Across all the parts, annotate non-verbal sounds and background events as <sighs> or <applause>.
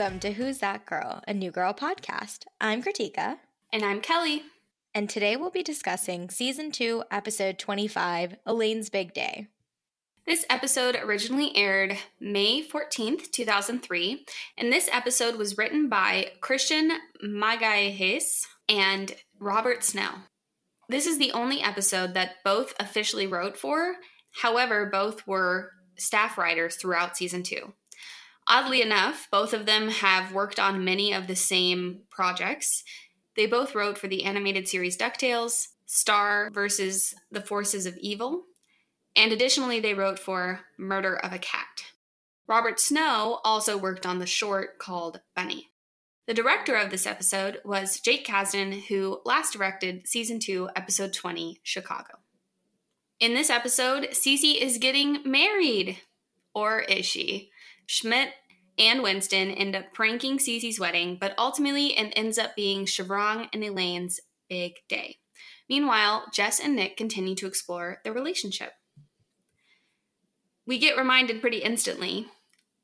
Welcome to Who's That Girl, a New Girl podcast. I'm Kritika. And I'm Kelly. And today we'll be discussing Season 2, Episode 25 Elaine's Big Day. This episode originally aired May 14th, 2003, and this episode was written by Christian Magalhaes and Robert Snell. This is the only episode that both officially wrote for, however, both were staff writers throughout season two. Oddly enough, both of them have worked on many of the same projects. They both wrote for the animated series DuckTales, Star versus the Forces of Evil, and additionally, they wrote for Murder of a Cat. Robert Snow also worked on the short called Bunny. The director of this episode was Jake Kasdan, who last directed season 2, episode 20, Chicago. In this episode, Cece is getting married. Or is she? Schmidt and Winston end up pranking Cece's wedding, but ultimately it ends up being Shivrang and Elaine's big day. Meanwhile, Jess and Nick continue to explore their relationship. We get reminded pretty instantly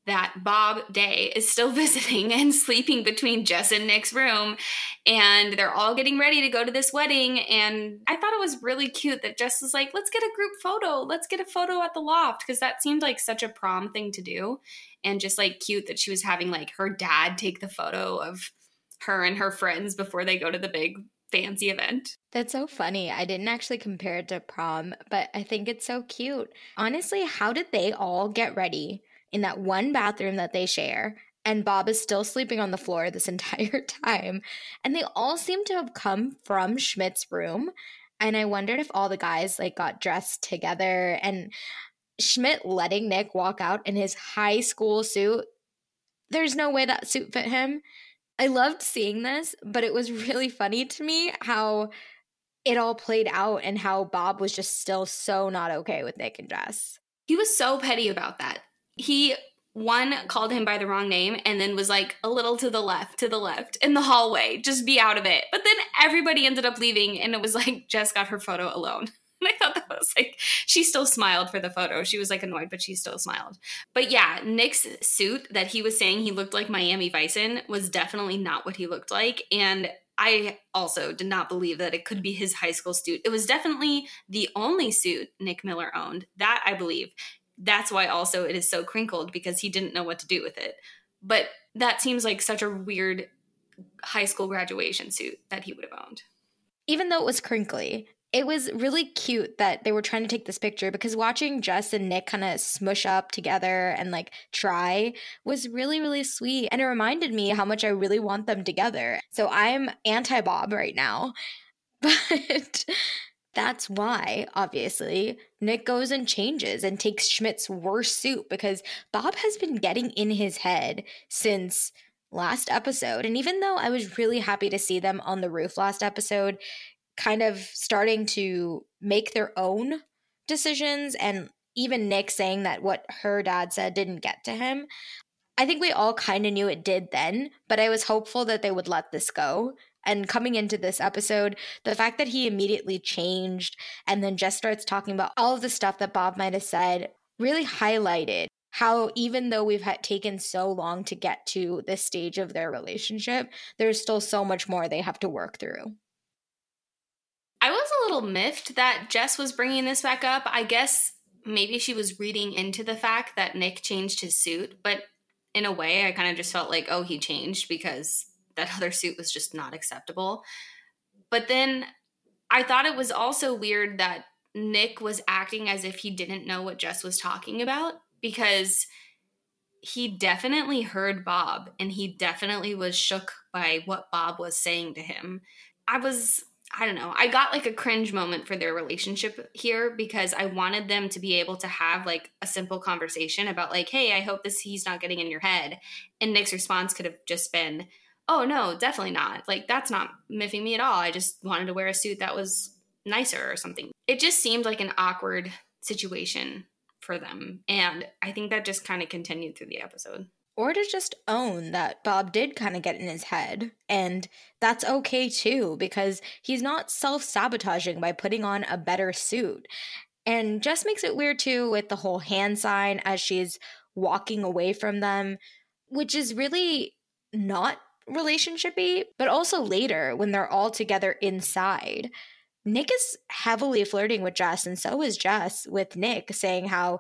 that Bob Day is still <laughs> visiting and sleeping between Jess and Nick's room. And they're all getting ready to go to this wedding. And I thought it was really cute that Jess was like, let's get a group photo. Let's get a photo at the loft. Because that seemed like such a prom thing to do. And just like cute that she was having like her dad take the photo of her and her friends before they go to the big fancy event. That's so funny. I didn't actually compare it to prom, but I think it's so cute. Honestly, how did they all get ready? in that one bathroom that they share. And Bob is still sleeping on the floor <laughs> this entire time. And they all seem to have come from Schmidt's room. And I wondered if all the guys like got dressed together and Schmidt letting Nick walk out in his high school suit. There's no way that suit fit him. I loved seeing this, but it was really funny to me how it all played out and how Bob was just still so not okay with Nick and Jess. He was so petty about that he one called him by the wrong name and then was like a little to the left, to the left in the hallway, just be out of it. But then everybody ended up leaving and it was like Jess got her photo alone. <laughs> And <laughs> I thought that was like, she still smiled for the photo. She was like annoyed, but she still smiled. But yeah, Nick's suit that he was saying he looked like Miami Vice in was definitely not what he looked like. And I also did not believe that it could be his high school suit. It was definitely the only suit Nick Miller owned. That I believe that's why also it is so crinkled because he didn't know what to do with it. But that seems like such a weird high school graduation suit that he would have owned. Even though it was crinkly, it was really cute that they were trying to take this picture because watching Jess and Nick kind of smush up together and like try was really, really sweet. And it reminded me how much I really want them together. So I'm anti Bob right now. <laughs> But that's why, obviously, Nick goes and changes and takes Schmidt's worst suit because Bob has been getting in his head since last episode. And even though I was really happy to see them on the roof last episode, kind of starting to make their own decisions, and even Nick saying that what her dad said didn't get to him. I think we all kind of knew it did then, but I was hopeful that they would let this go and coming into this episode, the fact that he immediately changed and then just starts talking about all of the stuff that Bob might have said really highlighted how even though we've had taken so long to get to this stage of their relationship, there's still so much more they have to work through. I was a little miffed that Jess was bringing this back up. I guess maybe she was reading into the fact that Nick changed his suit, but in a way, I kind of just felt like, oh, he changed because that <laughs> other suit was just not acceptable. But then I thought it was also weird that Nick was acting as if he didn't know what Jess was talking about because he definitely heard Bob and he definitely was shook by what Bob was saying to him. I was I don't know. I got like a cringe moment for their relationship here because I wanted them to be able to have like a simple conversation about like, "Hey, I hope this he's not getting in your head." And Nick's response could have just been, oh no definitely not. Like that's not miffing me at all. I just wanted to wear a suit that was nicer or something. It just seemed like an awkward situation for them. And i think that just kind of continued through the episode or to just own that Bob did kind of get in his head. And that's okay too, because he's not self sabotaging by putting on a better suit. And Jess makes it weird too with the whole hand sign as she's walking away from them, which is really not relationshipy, but also later when they're all together inside. Nick is heavily flirting with Jess, and so is Jess with Nick, saying how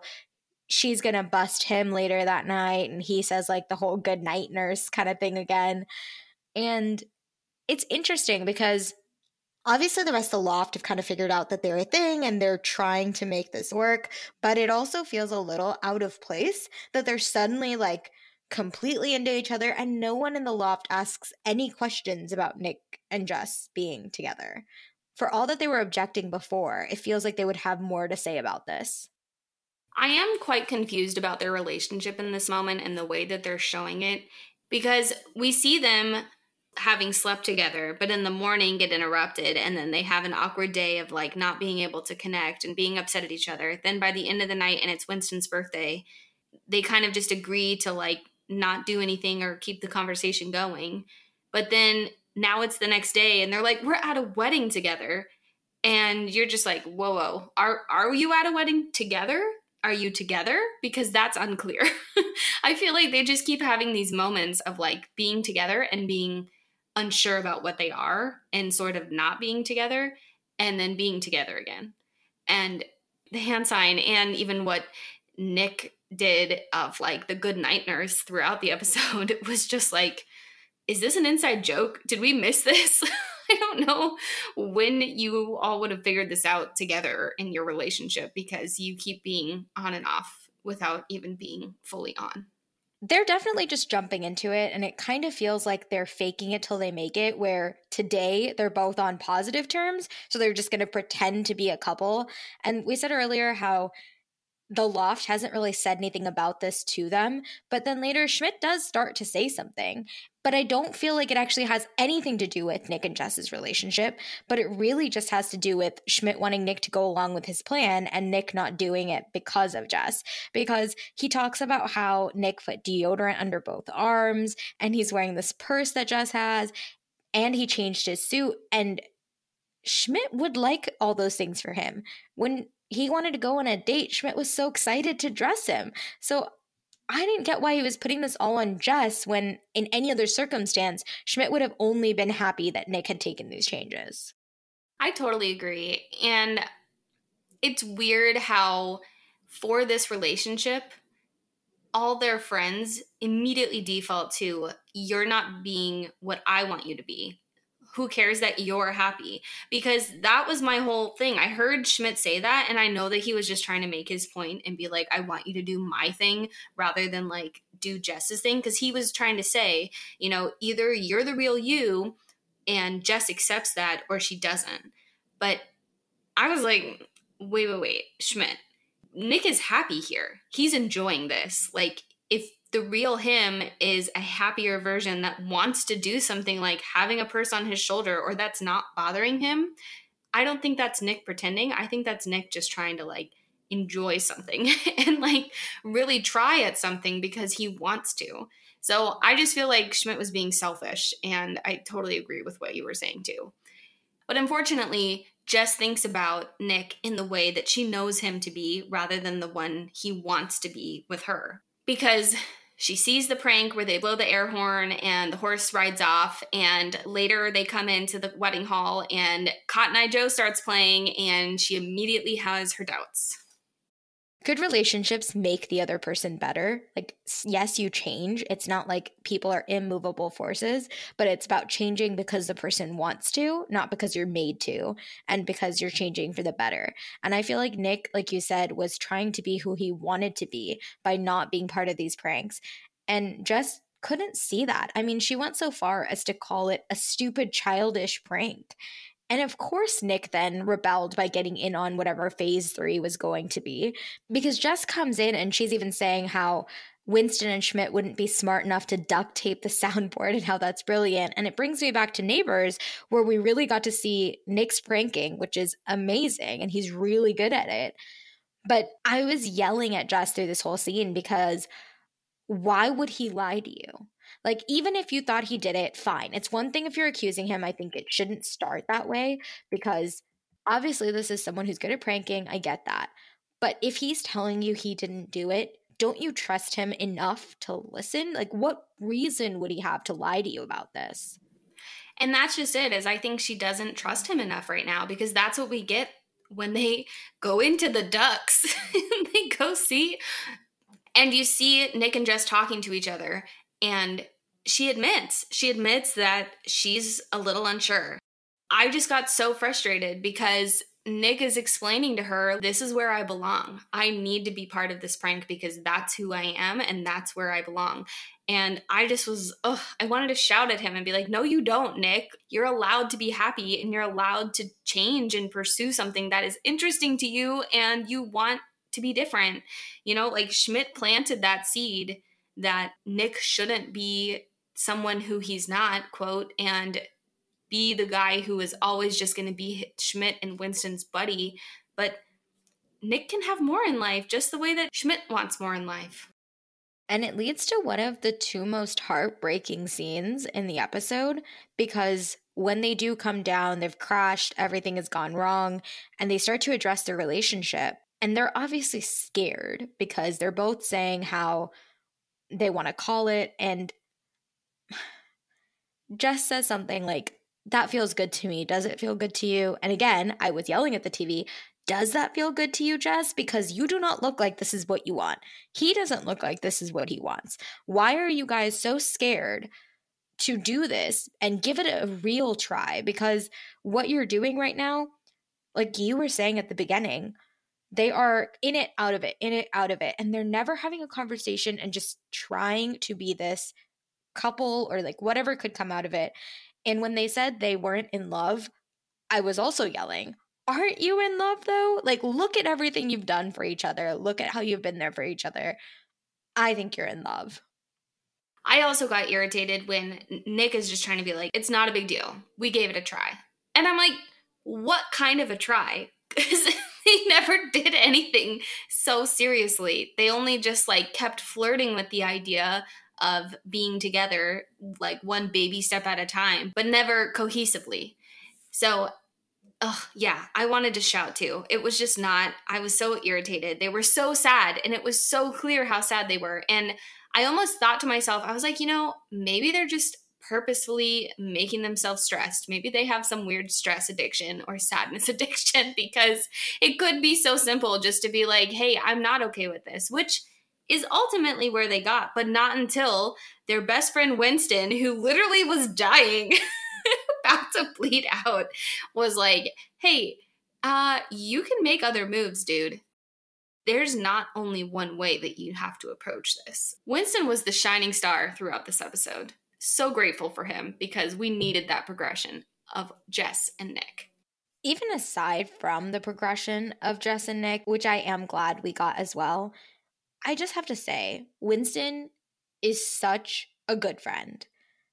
she's gonna bust him later that night. And he says, like, the whole good night nurse kind of thing again. And it's interesting because obviously the rest of the loft have kind of figured out that they're a thing and they're trying to make this work but it also feels a little out of place that they're suddenly like completely into each other and no one in the loft asks any questions about nick and jess being together for all that they were objecting before it feels like they would have more to say about this i am quite confused about their relationship in this moment and the way that they're showing it because we see them having slept together, but in the morning get interrupted and then they have an awkward day of like not being able to connect and being upset at each other. Then by the end of the night and it's Winston's birthday, they kind of just agree to like not do anything or keep the conversation going. But then now it's the next day and they're like, we're at a wedding together. And you're just like, whoa, whoa, are are you at a wedding together? Are you together? Because that's unclear. <laughs> I feel like they just keep having these moments of like being together and being unsure about what they are and sort of not being together and then being together again. And the hand sign and even what Nick did of like the good night nurse throughout the episode <laughs> was just like, is this an inside joke? Did we miss this? <laughs> <laughs> I don't know when you all would have figured this out together in your relationship because you keep being on and off without even being fully on. They're definitely just jumping into it and it kind of feels like they're faking it till they make it where today they're both on positive terms so they're just going to pretend to be a couple. And we said earlier how the loft hasn't really said anything about this to them but then later schmidt does start to say something but I don't feel like it actually has anything to do with Nick and Jess's relationship, but it really just has to do with Schmidt wanting Nick to go along with his plan and Nick not doing it because of Jess. Because he talks about how Nick put deodorant under both arms and he's wearing this purse that Jess has and he changed his suit and Schmidt would like all those things for him. When he wanted to go on a date, Schmidt was so excited to dress him. So I didn't get why he was putting this all on Jess when, in any other circumstance, Schmidt would have only been happy that Nick had taken these changes. I totally agree. And it's weird how, for this relationship, all their friends immediately default to, you're not being what I want you to be who cares that you're happy? Because that was my whole thing. I heard Schmidt say that, and I know that he was just trying to make his point and be like, I want you to do my thing rather than like do Jess's thing. Because he was trying to say, you know, either you're the real you and Jess accepts that or she doesn't. But I was like, wait, wait, wait, Schmidt. Nick is happy here. He's enjoying this. Like, if the real him is a happier version that wants to do something like having a purse on his shoulder or that's not bothering him. I don't think that's Nick pretending. I think that's Nick just trying to like enjoy something <laughs> and like really try at something because he wants to. So I just feel like Schmidt was being selfish and I totally agree with what you were saying too. But unfortunately, Jess thinks about Nick in the way that she knows him to be rather than the one he wants to be with her because she sees the prank where they blow the air horn and the horse rides off and later they come into the wedding hall and cotton eye joe starts playing and she immediately has her doubts good relationships make the other person better. Like, yes, you change. It's not like people are immovable forces, but it's about changing because the person wants to, not because you're made to, and because you're changing for the better. And I feel like Nick, like you said, was trying to be who he wanted to be by not being part of these pranks and just couldn't see that. I mean, she went so far as to call it a stupid, childish prank. And of course, Nick then rebelled by getting in on whatever phase three was going to be, because Jess comes in and she's even saying how Winston and Schmidt wouldn't be smart enough to duct tape the <laughs> soundboard and how that's brilliant. And it brings me back to Neighbors, where we really got to see Nick's pranking, which is amazing, and he's really good at it. But I was yelling at Jess through this whole scene because why would he lie to you? Like, even if you thought he did it, fine. It's one thing if you're accusing him. I think it shouldn't start that way because obviously this is someone who's good at pranking. I get that. But if he's telling you he didn't do it, don't you trust him enough to listen? Like, what reason would he have to lie to you about this? And that's just it, is I think she doesn't trust him enough right now because that's what we get when they go into the ducts. <laughs> they go see and you see Nick and Jess talking to each other and she admits, she admits that she's a little unsure. I just got so frustrated because Nick is explaining to her, This is where I belong. I need to be part of this prank because that's who I am and that's where I belong. And I just was, ugh, I wanted to shout at him and be like, No, you don't, Nick. You're allowed to be happy and you're allowed to change and pursue something that is interesting to you and you want to be different. You know, like Schmidt planted that seed that Nick shouldn't be someone who he's not, quote, and be the guy who is always just going to be Schmidt and Winston's buddy. But Nick can have more in life just the way that Schmidt wants more in life. And it leads to one of the two most heartbreaking scenes in the episode because when they do come down, they've crashed, everything has gone wrong, and they start to address their relationship. And they're obviously scared because they're both saying how they want to call it. And Jess says something like, That feels good to me. Does it feel good to you? And again, I was yelling at the TV. Does that feel good to you, Jess? Because you do not look like this is what you want. He doesn't look like this is what he wants. Why are you guys so scared to do this and give it a real try? Because what you're doing right now, like you were saying at the beginning, they are in it, out of it, in it, out of it. And they're never having a conversation and just trying to be this couple or like whatever could come out of it. And when they said they weren't in love, I was also yelling, Aren't you in love though? Like, look at everything you've done for each other. Look at how you've been there for each other. I think you're in love. I also got irritated when Nick is just trying to be like, It's not a big deal. We gave it a try. And I'm like, What kind of a try? <laughs> Because <laughs> they never did anything so seriously. They only just like kept flirting with the idea of being together like one baby step at a time, but never cohesively. So, oh, yeah, I wanted to shout too. It was just not, I was so irritated. They were so sad, and it was so clear how sad they were. And I almost thought to myself, I was like, you know, maybe they're just purposefully making themselves stressed. Maybe they have some weird stress addiction or sadness <laughs> addiction because it could be so simple just to be like, hey, I'm not okay with this, which is ultimately where they got, but not until their best friend Winston, who literally was dying, <laughs> about to bleed out, was like, hey, uh, you can make other moves, dude. There's not only one way that you have to approach this. Winston was the shining star throughout this episode. So grateful for him because we needed that progression of Jess and Nick even aside from the progression of Jess and Nick, which I am glad we got as well, I just have to say, Winston is such a good friend.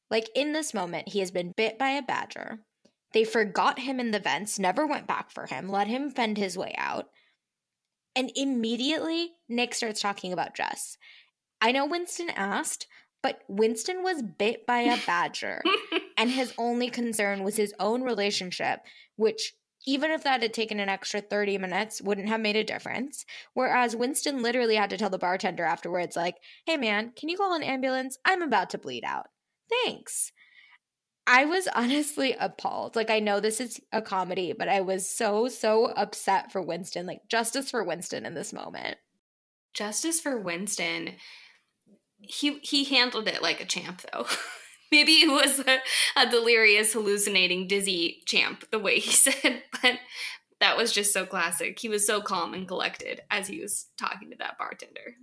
Like in this moment, he has been bit by a badger. They forgot him in the vents, never went back for him, let him fend his way out. And immediately, Nick starts talking about Jess. I know Winston asked, but Winston was bit by a <laughs> badger, and his only concern was his own relationship, which even if that had taken an extra 30 minutes, wouldn't have made a difference. Whereas Winston literally had to tell the bartender afterwards, like, hey man, can you call an ambulance? I'm about to bleed out. Thanks. I was <laughs> honestly appalled. Like, I know this is a comedy, but I was so, so upset for Winston. Like, justice for Winston in this moment. Justice for Winston. He he handled it like a champ though. <laughs> Maybe it was a, a delirious, hallucinating, dizzy champ, the way he <laughs> said, but that was just so classic. He was so calm and collected as he was talking to that bartender.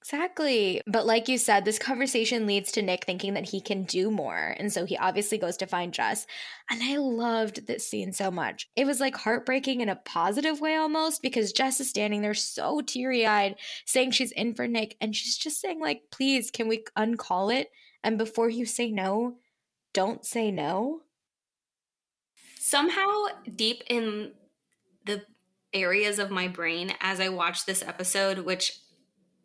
Exactly. But like you said, this conversation leads to Nick thinking that he can do more. And so he obviously goes to find Jess. And I loved this scene so much. It was like heartbreaking in a positive way almost because Jess is standing there so teary eyed saying she's in for Nick. And she's just saying, like, please, can we uncall it? And before you say no, don't say no. Somehow, deep in the areas of my brain as I watched this episode, which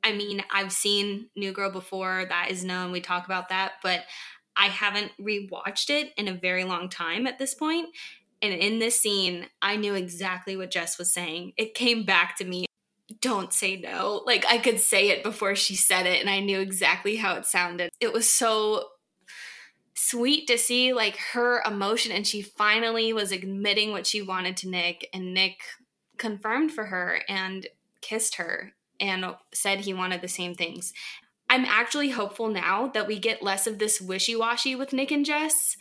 I mean, I've seen New Girl before, that is known, we talk about that, but I haven't rewatched it in a very long time at this point. And in this scene, I knew exactly what Jess was saying. It came back to me. Don't say no. Like I could say it before she said it and I knew exactly how it sounded. It was so sweet to see like her emotion and she finally was admitting what she wanted to Nick and Nick confirmed for her and kissed her and said he wanted the same things. I'm actually hopeful now that we get less of this wishy-washy with Nick and Jess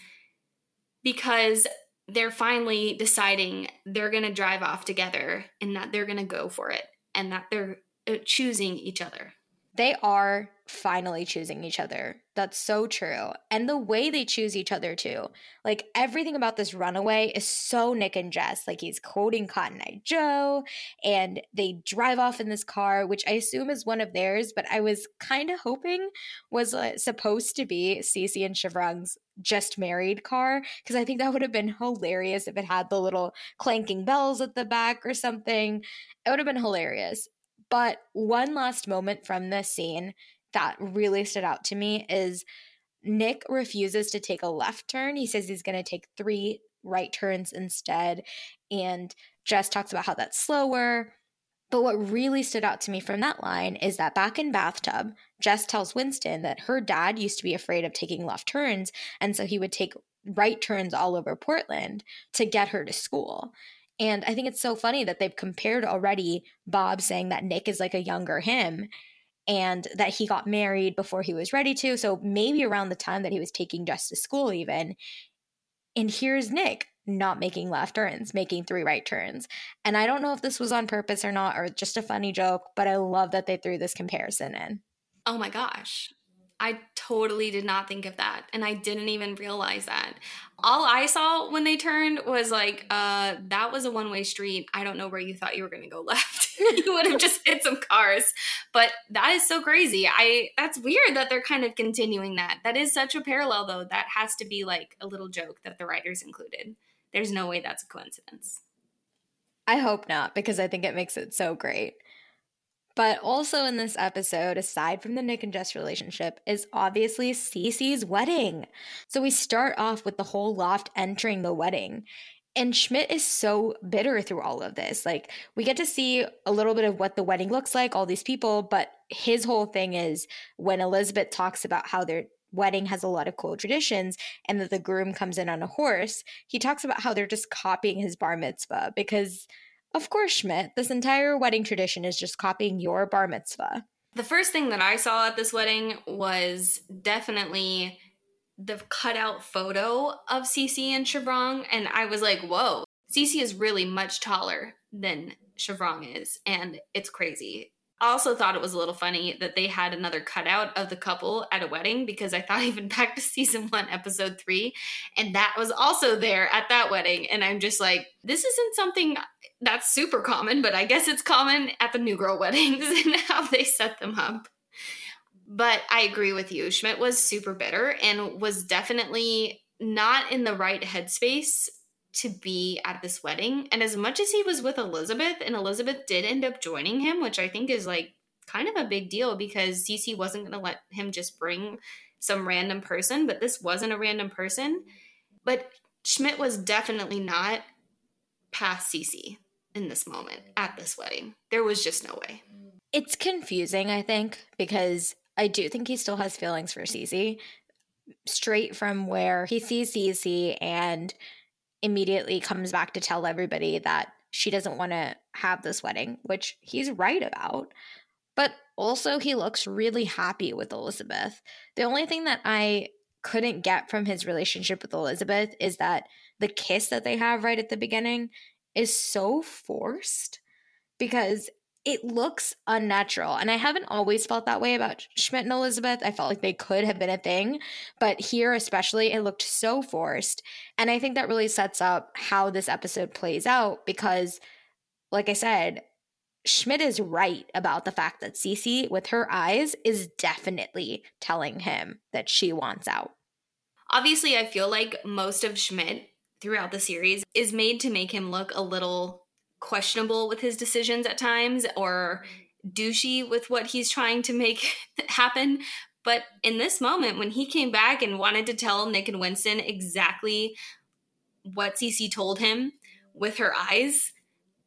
because they're finally deciding they're going to drive off together and that they're going to go for it and that they're uh, choosing each other. They are finally choosing each other. That's so true. And the way they choose each other, too. Like everything about this runaway is so Nick and Jess. Like he's quoting Cotton Eye Joe, and they drive off in this car, which I assume is one of theirs, but I was kind of hoping was uh, supposed to be Cece and Shivrang's just married car, because I think that would have been hilarious if it had the little clanking bells at the back or something. It would have been hilarious. But one last moment from this scene that really stood out to me is Nick refuses to take a left turn. He says he's going to take three right turns instead. And Jess talks about how that's slower. But what really stood out to me from that line is that back in bathtub, Jess tells Winston that her dad used to be afraid of taking left turns. And so he would take right turns all over Portland to get her to school. And I think it's so funny that they've compared already Bob saying that Nick is like a younger him and that he got married before he was ready to. So maybe around the time that he was taking Jess to school, even. And here's Nick not making left turns, making three right turns. And I don't know if this was on purpose or not, or just a funny joke, but I love that they threw this comparison in. Oh my gosh. I totally did not think of that. And I didn't even realize that. All I saw when they turned was like, uh, that was a one way street. I don't know where you thought you were going to go <laughs> left. you would have just hit some cars. But that is so crazy. I, that's weird that they're kind of continuing that. That is such a parallel, though. That has to be like a little joke that the writers included. There's no way that's a coincidence. I hope not, because I think it makes it so great. But also in this episode, aside from the Nick and Jess relationship, is obviously Cece's wedding. So we start off with the whole loft entering the wedding. And Schmidt is so bitter through all of this. Like, we get to see a little bit of what the wedding looks like, all these people, but his whole thing is when Elizabeth talks about how their wedding has a lot of cool traditions and that the groom comes in on a horse, he talks about how they're just copying his bar mitzvah because of course, Schmidt, this entire wedding tradition is just copying your bar mitzvah. The first thing that I saw at this wedding was definitely the cutout photo of Cece and Shivrang, and I was like, whoa, Cece is really much taller than Shivrang is, and it's crazy also thought it was a little funny that they had another cutout of the couple at a wedding because I thought <laughs> even back to season one, episode three, and that was also there at that wedding. And I'm just like, this isn't something that's super common, but I guess it's common at the new girl <laughs> weddings and how they set them up. But I agree with you. Schmidt was super bitter and was definitely not in the right headspace to be at this wedding. And as much as he was with Elizabeth, and Elizabeth did end up joining him, which I think is like kind of a big deal because Cece wasn't going to let him just bring some random person, but this wasn't a random person. But Schmidt was definitely not past Cece in this moment at this wedding. There was just no way. It's confusing, I think, because I do think he still has feelings for Cece. Straight from where he sees Cece and immediately comes back to tell everybody that she doesn't want to have this wedding, which he's right about. But also, he looks really happy with Elizabeth. The only thing that I couldn't get from his relationship with Elizabeth is that the kiss that they have right at the beginning is so forced because it looks unnatural. And I haven't always felt that way about Schmidt and Elizabeth. I felt like they could have been a thing. But here, especially, it looked so forced. And I think that really sets up how this episode plays out because, like I said, Schmidt is right about the fact that Cece, with her eyes, is definitely telling him that she wants out. Obviously, I feel like most of Schmidt throughout the series is made to make him look a little questionable with his decisions at times or douchey with what he's trying to make <laughs> happen. But in this moment, when he came back and wanted to tell Nick and Winston exactly what Cece told him with her eyes,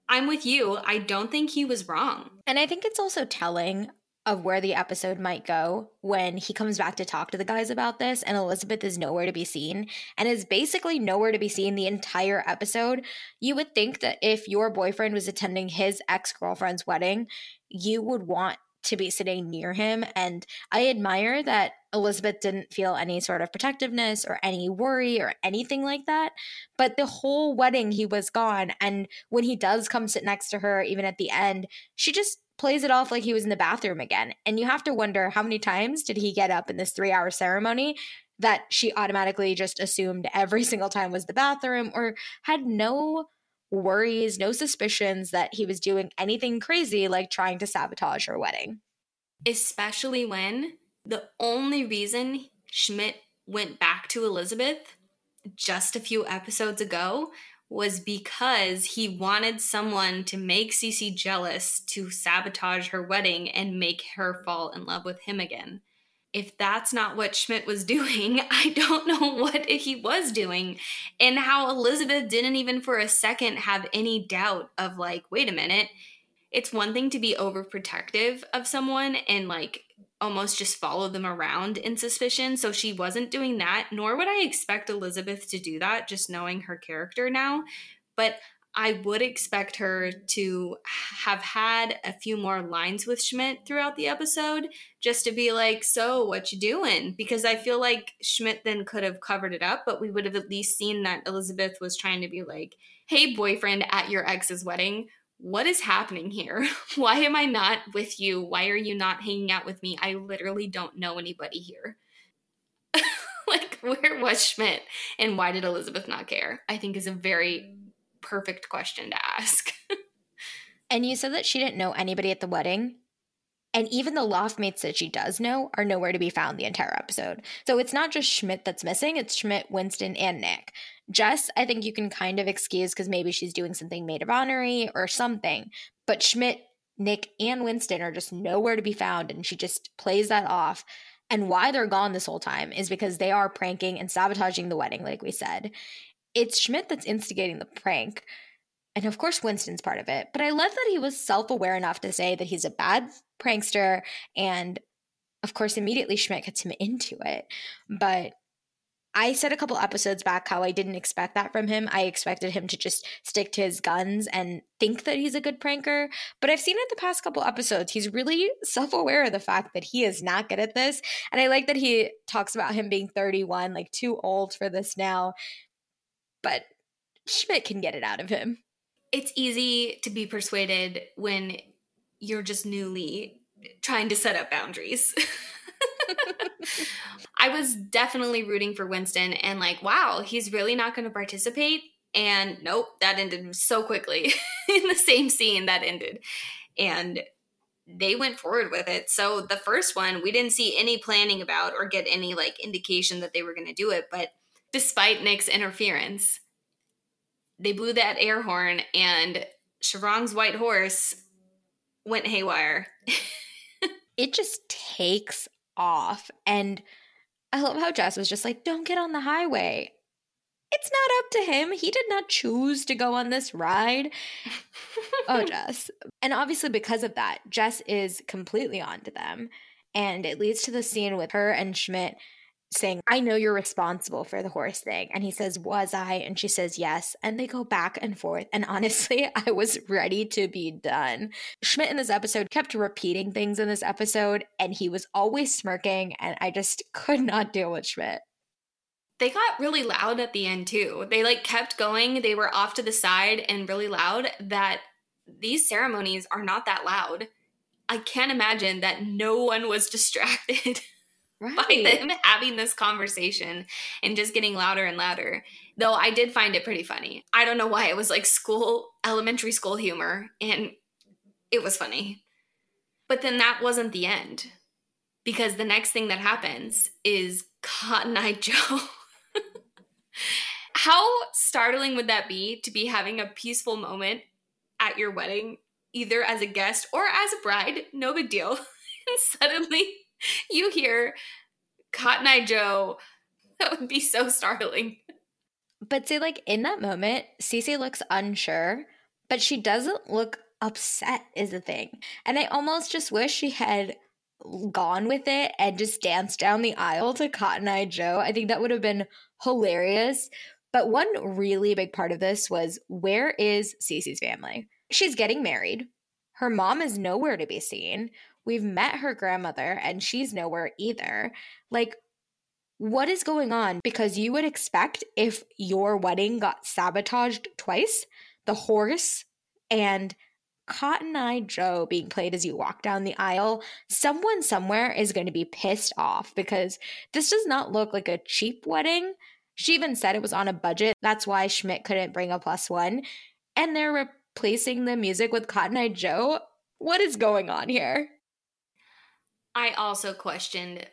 I'm with you. I don't think he was wrong. And I think it's also telling of where the episode might go when he comes back to talk to the guys about this and Elizabeth is nowhere to be seen and is basically nowhere to be seen the entire episode. You would think that if your boyfriend was attending his ex-girlfriend's wedding, you would want to be sitting near him and I admire that Elizabeth didn't feel any sort of protectiveness or any worry or anything like that. But the whole wedding, he was gone. And when he does come sit next to her, even at the end, she just plays it off like he was in the bathroom again. And you have to wonder how many times did he get up in this three hour ceremony that she automatically just assumed every <laughs> single time was the bathroom or had no worries, no suspicions that he was doing anything crazy like trying to sabotage her wedding. Especially when the only reason Schmidt went back to Elizabeth just a few episodes ago was because he wanted someone to make Cece jealous to sabotage her wedding and make her fall in love with him again. If that's not what Schmidt was <laughs> doing, I don't know what he was doing. And how Elizabeth didn't even for a second have any doubt of, like, wait a minute, it's one thing to be overprotective of someone and, like, almost just follow them around in suspicion. So she wasn't doing that, nor would I expect Elizabeth to do that, just knowing her character now. But I would expect her to have had a few more lines with Schmidt throughout the episode, just to be like, "So, what you doing?" Because I feel like Schmidt then could have covered it up, but we would have at least seen that Elizabeth was trying to be like, "Hey, boyfriend at your ex's wedding, what is happening here? <laughs> Why am I not with you? Why are you not hanging out with me? I literally don't know anybody here. <laughs> like, where was Schmidt? And why did Elizabeth not care? I think is a very perfect question to ask. <laughs> and you said that she didn't know anybody at the wedding. And even the loft mates that she does know are nowhere to be found the entire episode. So it's not just Schmidt that's missing, it's Schmidt, Winston, and Nick. Jess, I think you can kind of excuse because maybe she's doing something maid of honory or something. But Schmidt, Nick, and Winston are just nowhere to be found, and she just plays that off. And why they're gone this whole time is because they are pranking and sabotaging the wedding, like we said. It's Schmidt that's instigating the prank. And of course, Winston's part of it. But I love that he was self aware enough to say that he's a bad prankster. And of course, immediately Schmidt gets him into it. But I said a couple episodes back how I didn't expect that from him. I expected him to just stick to his guns and think that he's a good pranker. But I've seen it the past couple episodes. He's really self aware of the fact that he is not good at this. And I like that he talks about him being 31, like too old for this now. But Schmidt can get it out of him. It's easy to be persuaded when you're just newly trying to set up boundaries. <laughs> <laughs> I was definitely rooting for Winston and like, wow, he's really not going to participate. And nope, that ended so quickly <laughs> in the same scene that ended. And they went forward with it. So the first one, we didn't see any planning about or get any like indication that they were going to do it. But despite Nick's interference, they blew that air horn and Shivrang's white horse went haywire. <laughs> it just takes off. And I love how Jess was just like, don't get on the highway. It's not up to him. He did not choose to go on this ride. <laughs> oh, Jess. And obviously, because of that, Jess is completely onto them. And it leads to the scene with her and Schmidt saying, I know you're responsible for the horse thing. And he says, Was I? And she says, Yes. And they go back and forth. And honestly, <laughs> I was ready to be done. Schmidt in this episode kept repeating things in this episode, and he was always smirking. And I just <laughs> could not deal with Schmidt. They got really loud at the end, too. They like kept going. They were off to the side and really loud that these ceremonies are not that loud. I can't imagine that no one was <laughs> distracted. Right. by them <laughs> having this conversation and just getting louder and louder. Though I did find it pretty funny. I don't know why it was like school, elementary school humor, and it was funny. But then that wasn't the end because the next thing that happens is Cotton Eye <laughs> Joe. How startling would that be to be having a peaceful moment at your wedding, either as a guest or as a bride? No big deal. <laughs> and suddenly <laughs> you hear Cotton Eye Joe. <laughs> That would be so startling. But see, like in that moment, Cece looks unsure, but she doesn't look upset, is the thing. And I almost just wish she had gone with it and just danced down the aisle to Cotton Eye Joe. I think that would have been hilarious. But one really big part of this was where is Cece's family? She's getting married. Her mom is nowhere to be seen. We've met her grandmother and she's nowhere either. Like, what is going on? Because you would expect if your wedding got sabotaged twice, the horse and Cotton Eye Joe being played as you walk down the aisle, someone somewhere is going to be pissed off because this does not look like a cheap wedding. She even said it was on a budget. That's why Schmidt couldn't bring a plus one. And they're replacing the music with Cotton Eye Joe. What is going on here? I also questioned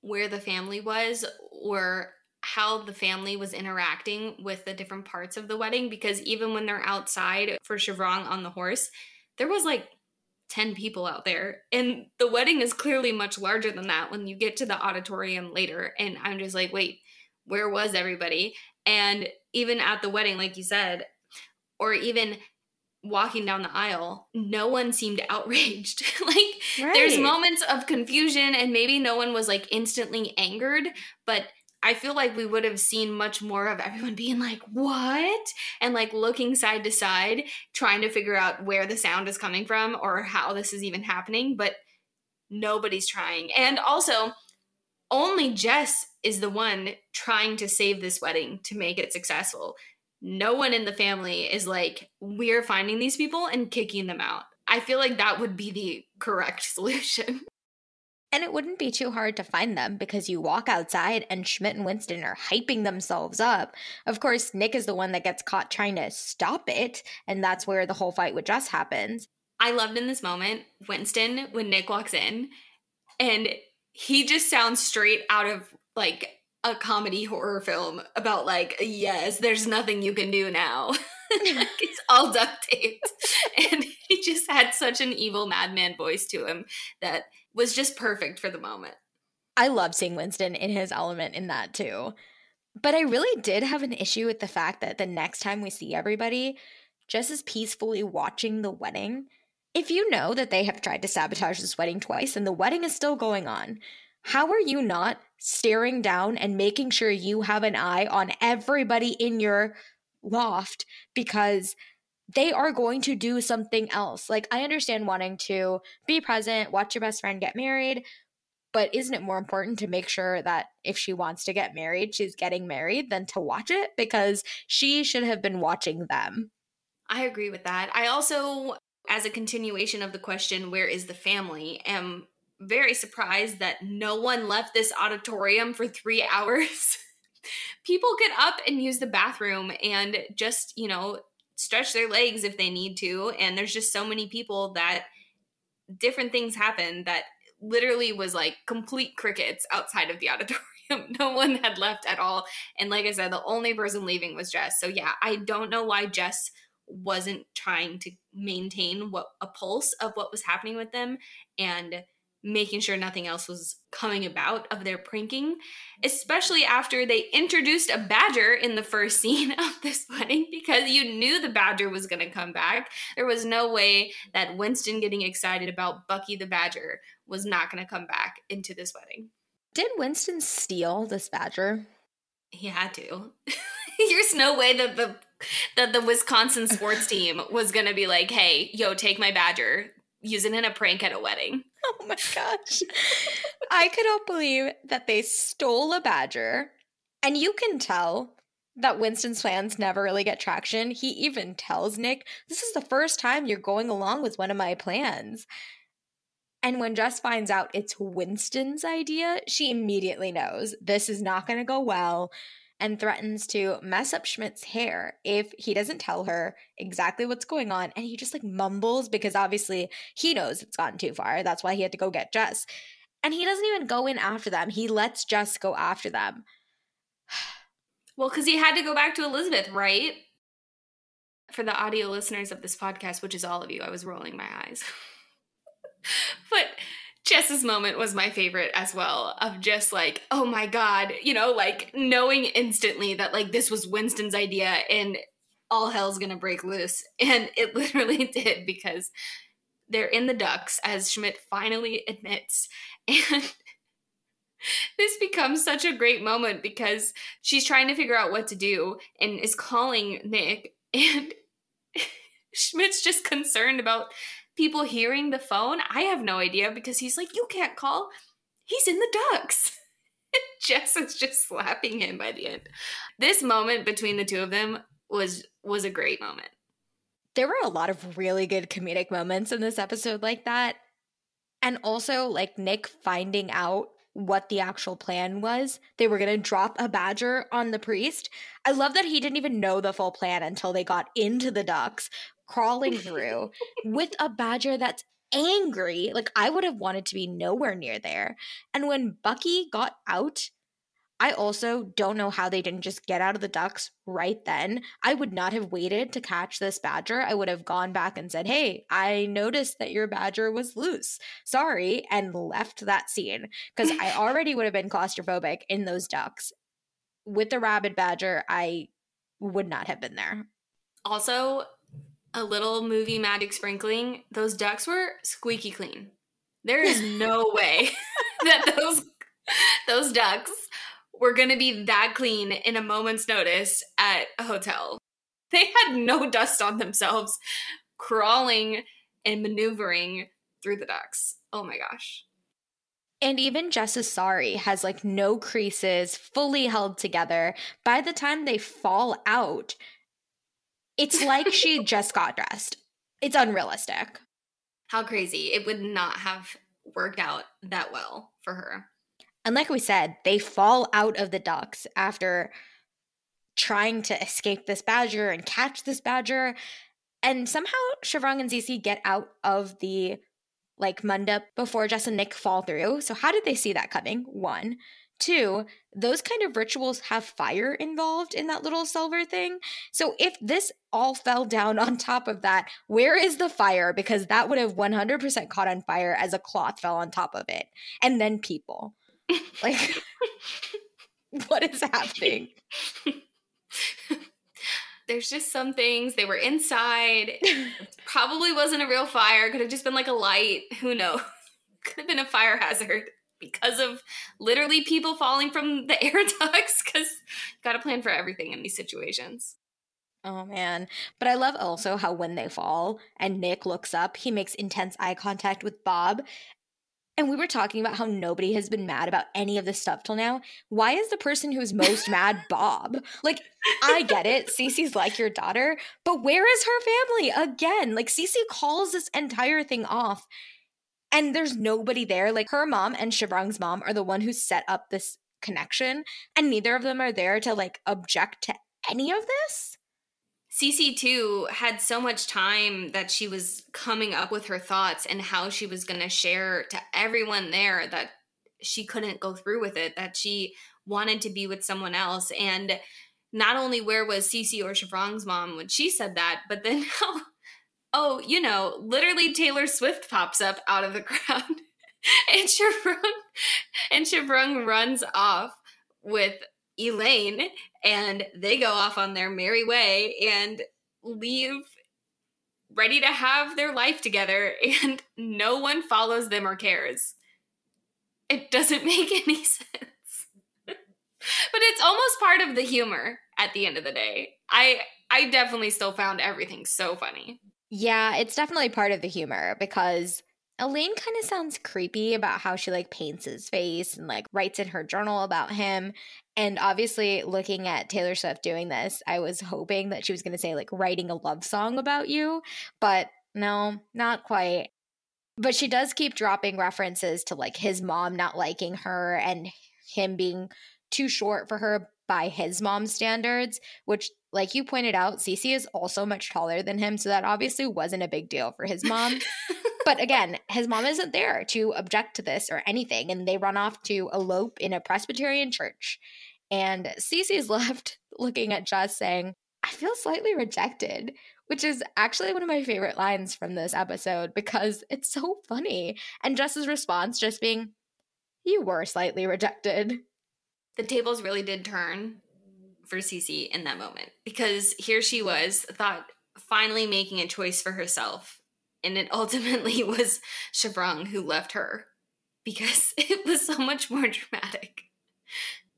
where the family was or how the family was interacting with the different parts of the wedding because even when they're outside for Shivrang on the horse, there was like 10 people out there. And the wedding is clearly much larger than that when you get to the auditorium later. And I'm just like, wait, where was everybody? And even at the wedding, like you said, or even walking down the aisle, mm-hmm. no one seemed outraged. <laughs> like right. there's moments of confusion and maybe no one was like instantly angered, but I feel like we would have seen much more of everyone <laughs> being like, "What?" and like looking side to side trying to figure out where the sound is coming from or how this is even happening, but nobody's trying. And also, only Jess is the one trying to save this wedding to make it successful no one in the family is like, we're finding these people and kicking them out. I feel like that would be the correct <laughs> solution. And it wouldn't be too hard to find them because you walk outside and Schmidt and Winston are hyping themselves up. Of course, Nick is the one that gets caught trying to stop it, and that's where the whole fight with Jess happens. I loved in this moment Winston when Nick walks in and he just sounds straight out of like a comedy horror film about like yes there's nothing you can do now. <laughs> It's all duct taped. <laughs> And he just had such an evil madman voice to him that was just perfect for the moment. I love seeing winston in his element in that too. But i really did have an issue with the fact that the next time we see everybody just as peacefully watching the wedding if you know that they have tried to sabotage this wedding twice and the wedding is still going on how are you not staring down and making sure you have an eye on everybody in your loft because they are going to do something else. Like, I understand wanting to be present, watch your best friend get married, but isn't it more important to make sure that if she wants to get married, she's getting married than to watch it? Because she should have been watching them. I agree with that. I also, as a continuation of the question, where is the family, am very surprised that no one left this auditorium for three <laughs> hours. People get up and use the bathroom and just, you know, stretch their legs if they need to. And there's just so many people that different things happen that literally was like complete crickets outside of the <laughs> auditorium. no one had left at all. And like I said, the only person leaving was Jess. So yeah, I don't know why Jess wasn't trying to maintain what a pulse of what was happening with them and making sure nothing else was coming about of their pranking, especially after they introduced a badger in the first <laughs> scene of this wedding because you knew the badger was going to come back. There was no way that Winston getting excited about Bucky the badger was not going to come back into this wedding. Did Winston steal this badger? He had to. <laughs> There's no way that the that the Wisconsin sports <laughs> team was going to be like, "Hey, yo, take my badger use it in a prank at a wedding. <laughs> Oh my gosh. I cannot believe that they stole a badger. And you can tell that Winston's plans never really get traction. He even tells Nick, This is the first time you're going along with one of my plans. And when Jess finds out it's Winston's idea, she immediately knows this is not going to go well and threatens to mess up Schmidt's hair if he doesn't tell her exactly what's going on. And he just like mumbles because obviously he knows it's gotten too far. That's why he had to go get Jess. And he doesn't even go in after them, he lets Jess go after them. <sighs> well, because he had to go back to Elizabeth, right? For the audio listeners of this podcast, which is all of you, I was rolling my eyes. <laughs> but Jess's moment was my favorite as well of just like, oh my God, you know, like knowing instantly that like this was Winston's idea and all hell's gonna break loose. <laughs> And it literally <laughs> did because they're in the ducts, as Schmidt finally admits. <laughs> And this becomes such a great moment because she's trying to figure out what to do and is calling Nick. And Schmidt's just concerned about people hearing the phone. I have no idea because he's like, You can't call. He's in the ducts. <laughs> Jess is just slapping him by the end. This moment between the two of them was was a great moment. There were a lot of really good comedic moments in this episode like that. And also like Nick finding out what the actual plan was. They were going to drop a badger on the priest. I love that he didn't even know the full plan until they got into the ducts, crawling <laughs> through with a badger that's angry. Like I would have wanted to be nowhere near there. And when Bucky got out, I also don't know how they didn't just get out of the ducts right then. I would not have waited to catch this badger. I would have gone back and said, Hey, I noticed that your badger was loose. Sorry. And left that scene because I <laughs> already would have been claustrophobic in those ducts. With the rabid badger, I would not have been there. Also, a little movie magic sprinkling, those ducts were squeaky clean. There is <laughs> no way <laughs> that those those ducts were going to be that clean in a moment's notice at a hotel. They had no dust on themselves crawling and maneuvering through the ducts. Oh my gosh. And even Jess's Sari has like no creases, fully held together. By the time they fall out, it's like she <laughs> just got dressed. It's unrealistic. How crazy. It would not have worked out that well for her. And like we said, they fall out of the ducts after trying to escape this badger and catch this badger. And somehow Shivrang and Cece get out of the like mandap before Jess and Nick fall through. So how did they see that coming? One. Two, those kind of rituals have fire involved in that little silver thing. So if this all fell down <laughs> on top of that, where is the fire? Because that would have 100% caught on fire as a cloth fell on top of it. And then people. Like, <laughs> what is happening? <laughs> There's just some things. They were inside. Probably wasn't a real fire. Could have just been like a light. Who knows? Could have been a fire hazard because of literally people falling from the <laughs> air ducts because got to plan for everything in these situations. Oh man. But I love also how when they fall and Nick looks up, he makes intense eye contact with Bob. And we were talking about how nobody has been mad about any of this stuff till now. Why is the person who's most <laughs> mad Bob? Like, I get it. Cece's like your daughter, but where is her family? Again, like Cece calls this entire thing off and there's nobody there. Like her mom and Shivrang's mom are the one who set up this connection, and neither of them are there to like object to any of this. Cece too had so much time that she was coming up with her thoughts and how she was going to share to everyone there that she couldn't go through with it, that she wanted to be with someone else. And not only where was Cece or Shivrang's mom when she said that, but then <laughs> how oh, you know, literally Taylor Swift pops up out of the <laughs> crowd. <laughs> and Shivrang and Shivrang runs off with Elaine and they go off on their merry way and leave ready to have their life together and <laughs> no one follows them or cares. It doesn't make any sense. but it's almost part of the humor at the end of the day. I I definitely still found everything so funny. Yeah, it's definitely part of the humor because Elaine kind of sounds creepy about how she like paints his face and like writes in her journal about him. And obviously, looking at Taylor Swift doing this, I was hoping that she was going to say like writing a love song about you, but no, not quite. But she does keep dropping references to like his mom not liking her and him being too short for her by his mom's standards, which like you pointed out, Cece is also much taller than him, so that obviously wasn't a big deal for his mom. <laughs> but again, his mom isn't there to object to this or anything, and they run off to elope in a Presbyterian church. And Cece's <laughs> left looking at Jess saying, I feel slightly rejected, which is actually one of my favorite lines from this episode because it's so funny. And Jess's response just being, You were slightly rejected. The tables really did turn for Cece in that moment because here she was, thought finally making a choice for herself. And it ultimately <laughs> was Shivrang who left her because <laughs> it was so much more dramatic.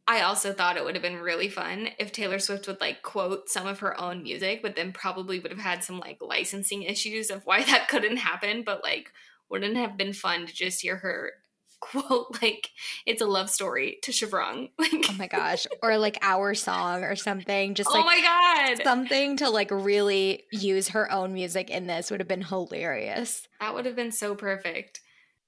I also thought it would have been really fun if Taylor Swift would like quote some of her own music, but then probably would have had some like licensing issues of why <laughs> that couldn't happen. But like, wouldn't it have been fun to just hear her <laughs> quote like it's a love story to Shivrang? <laughs> Like, oh my gosh, or like our song or something. Just oh like oh my god, something to like really use her own music in this would have been hilarious. that would have been so perfect.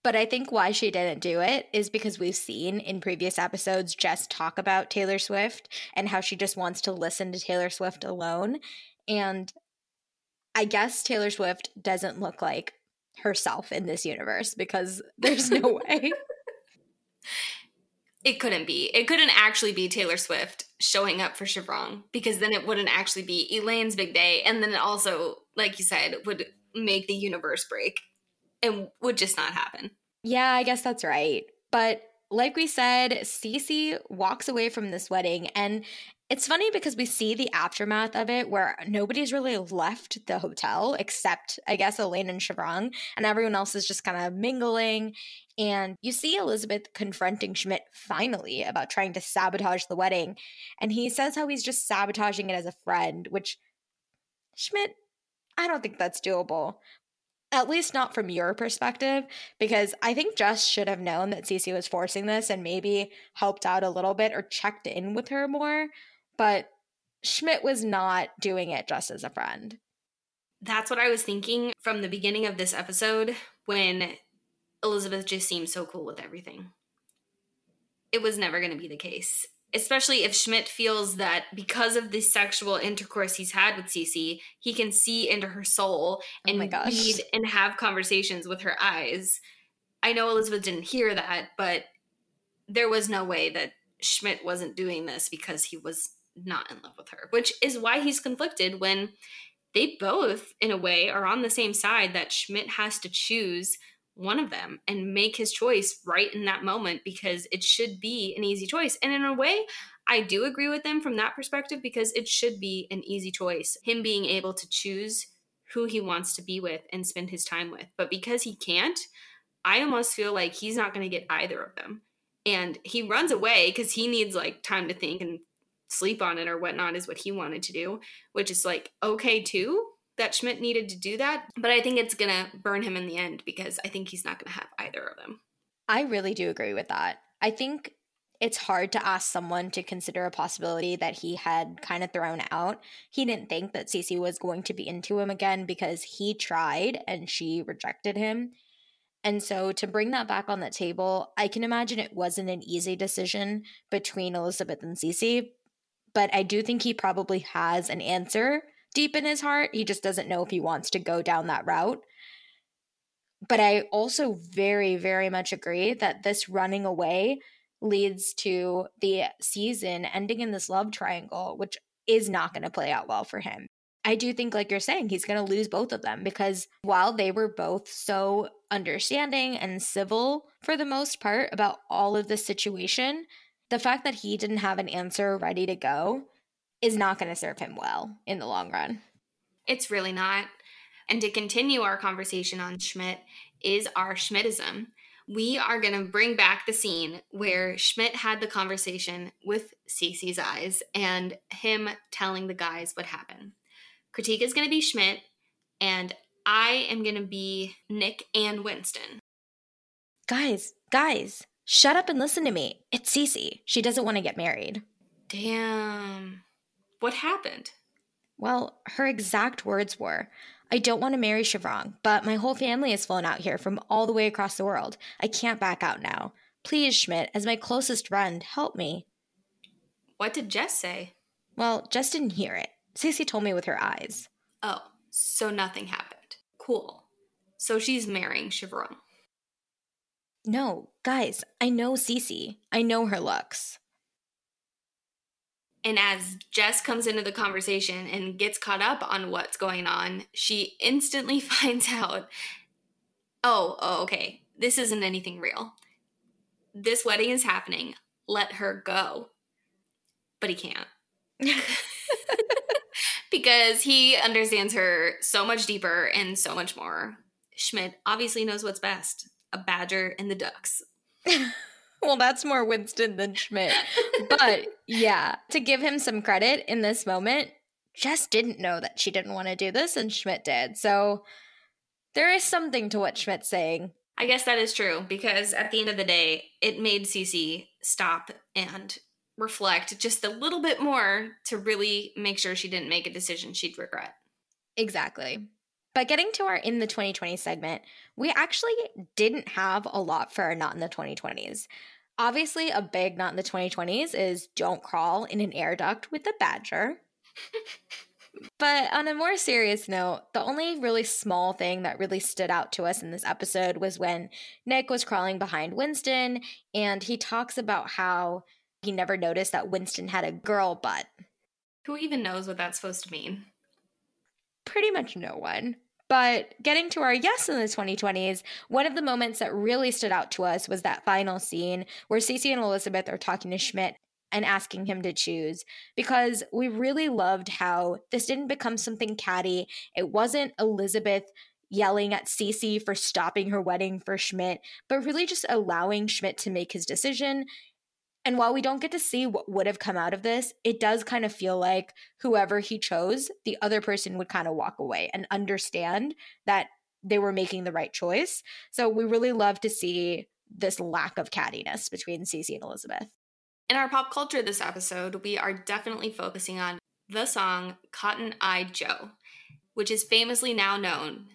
But I think why she didn't do it is because we've seen in previous episodes Jess talk about Taylor Swift and how she just wants to listen to Taylor Swift alone. And I guess Taylor Swift doesn't look like herself in this universe because <laughs> there's no way. It couldn't be. It couldn't actually be Taylor Swift showing up for Shivrang because then it wouldn't actually be Elaine's big day. And then it also, like you said, would make the universe break and would just not happen. Yeah, I guess that's right. But like we said, Cece walks away from this wedding and it's funny because we see the aftermath of it where nobody's really left the hotel except, I guess, Elaine and Shivrang, and everyone else is just kind of mingling. And you see Elizabeth confronting Schmidt finally about trying to sabotage the wedding. And he says how he's just sabotaging it as a friend, which Schmidt, I don't think that's doable. At least not from your perspective, because I think Jess should have known that Cece was forcing this and maybe helped out a little bit or checked in with her more. But Schmidt was not doing it just as a friend. That's what I was thinking from the beginning of this episode when Elizabeth just seemed so cool with everything. It was never going to be the case. Especially if Schmidt feels that because of the sexual intercourse he's had with Cece, he can see into her soul Oh and gosh. read and have conversations with her eyes. I know Elizabeth didn't hear that, but there was no way that Schmidt wasn't doing this because he was not in love with her, which is why he's conflicted when they both, in a way, are on the same side that Schmidt has to choose one of them and make his choice right in that moment because it should be an easy choice. And in a way, I do agree with them from that perspective because it should be an easy choice. Him being able to choose who he wants to be with and spend his time with. But because he can't, I almost feel like he's not going to get either of them. And he runs away because he needs like time to think and sleep on it or whatnot, is what he wanted to do, which is like okay too that Schmidt needed to do that. But I think it's to burn him in the end because I think he's not to have either of them. I really do agree with that. I think it's hard to ask someone to consider a possibility that he had kind of thrown out. He didn't think that Cece was going to be into him again because he tried and she rejected him. And so to bring that back on the table, I can imagine it wasn't an easy decision between Elizabeth and Cece, but I do think he probably has an answer deep in his heart. He just doesn't know if he wants to go down that route. But I also very, very much agree that this running away leads to the season ending in this love triangle, which is not going to play out well for him. I do think, like you're saying, he's going to lose both of them because while they were both so understanding and civil for the most part about all of the situation, the fact that he didn't have an answer ready to go is not going to serve him well in the long run. It's really not. And to continue our conversation on Schmidt is our Schmidtism. We are going to bring back the scene where Schmidt had the conversation with Cece's eyes and him telling the guys what happened. Critique is going to be Schmidt, and I am going to be Nick and Winston. Guys, guys, shut up and listen to me. It's Cece. She doesn't want to get married. Damn. What happened? Well, her exact words were I don't want to marry Shivrang, but my whole family has flown out here from all the way across the world. I can't back out now. Please, Schmidt, as my closest friend, help me. What did Jess say? Well, Jess didn't hear it. Cece told me with her eyes. Oh, so nothing happened. Cool. So she's marrying Shivrang. No, guys, I know Cece. I know her looks. And as Jess comes into the conversation and gets caught up on what's going on, she instantly <laughs> finds out oh, oh, okay, this isn't anything real. This wedding is happening. Let her go. But he can't. <laughs> because he understands her so much deeper and so much more. Schmidt obviously knows what's best a badger and the ducts. <laughs> well, that's more Winston than Schmidt. But <laughs> yeah, to give him some credit in this moment, Jess didn't know that she didn't want to do this, and Schmidt did. So there is something to what Schmidt's saying. I guess that is true because at the end of the day, it made Cece stop and reflect just a little bit more to really make sure she didn't make a decision she'd regret. Exactly. But getting to our in the 2020 segment, we actually didn't have a lot for our not in the 2020s. Obviously, a big not in the 2020s is don't crawl in an air duct with a badger. <laughs> but on a more serious note, the only really small thing that really stood out to us in this episode was when Nick was crawling behind Winston and he talks about how he never noticed that Winston had a girl butt. Who even knows what that's supposed to mean? Pretty much no one. But getting to our yes in the 2020s, one of the moments that really stood out to us was that final scene where Cece and Elizabeth are talking to Schmidt and asking him to choose because we really loved how this didn't become something catty. It wasn't Elizabeth yelling at Cece for stopping her wedding for Schmidt, but really just allowing Schmidt to make his decision and while we don't get to see what would have come out of this, it does kind of feel like whoever he chose, the other person would kind of walk away and understand that they were making the right choice. So we really love to see this lack of cattiness between Cece and Elizabeth. In our pop culture this episode, we are definitely focusing on the song Cotton Eye Joe, which is famously now known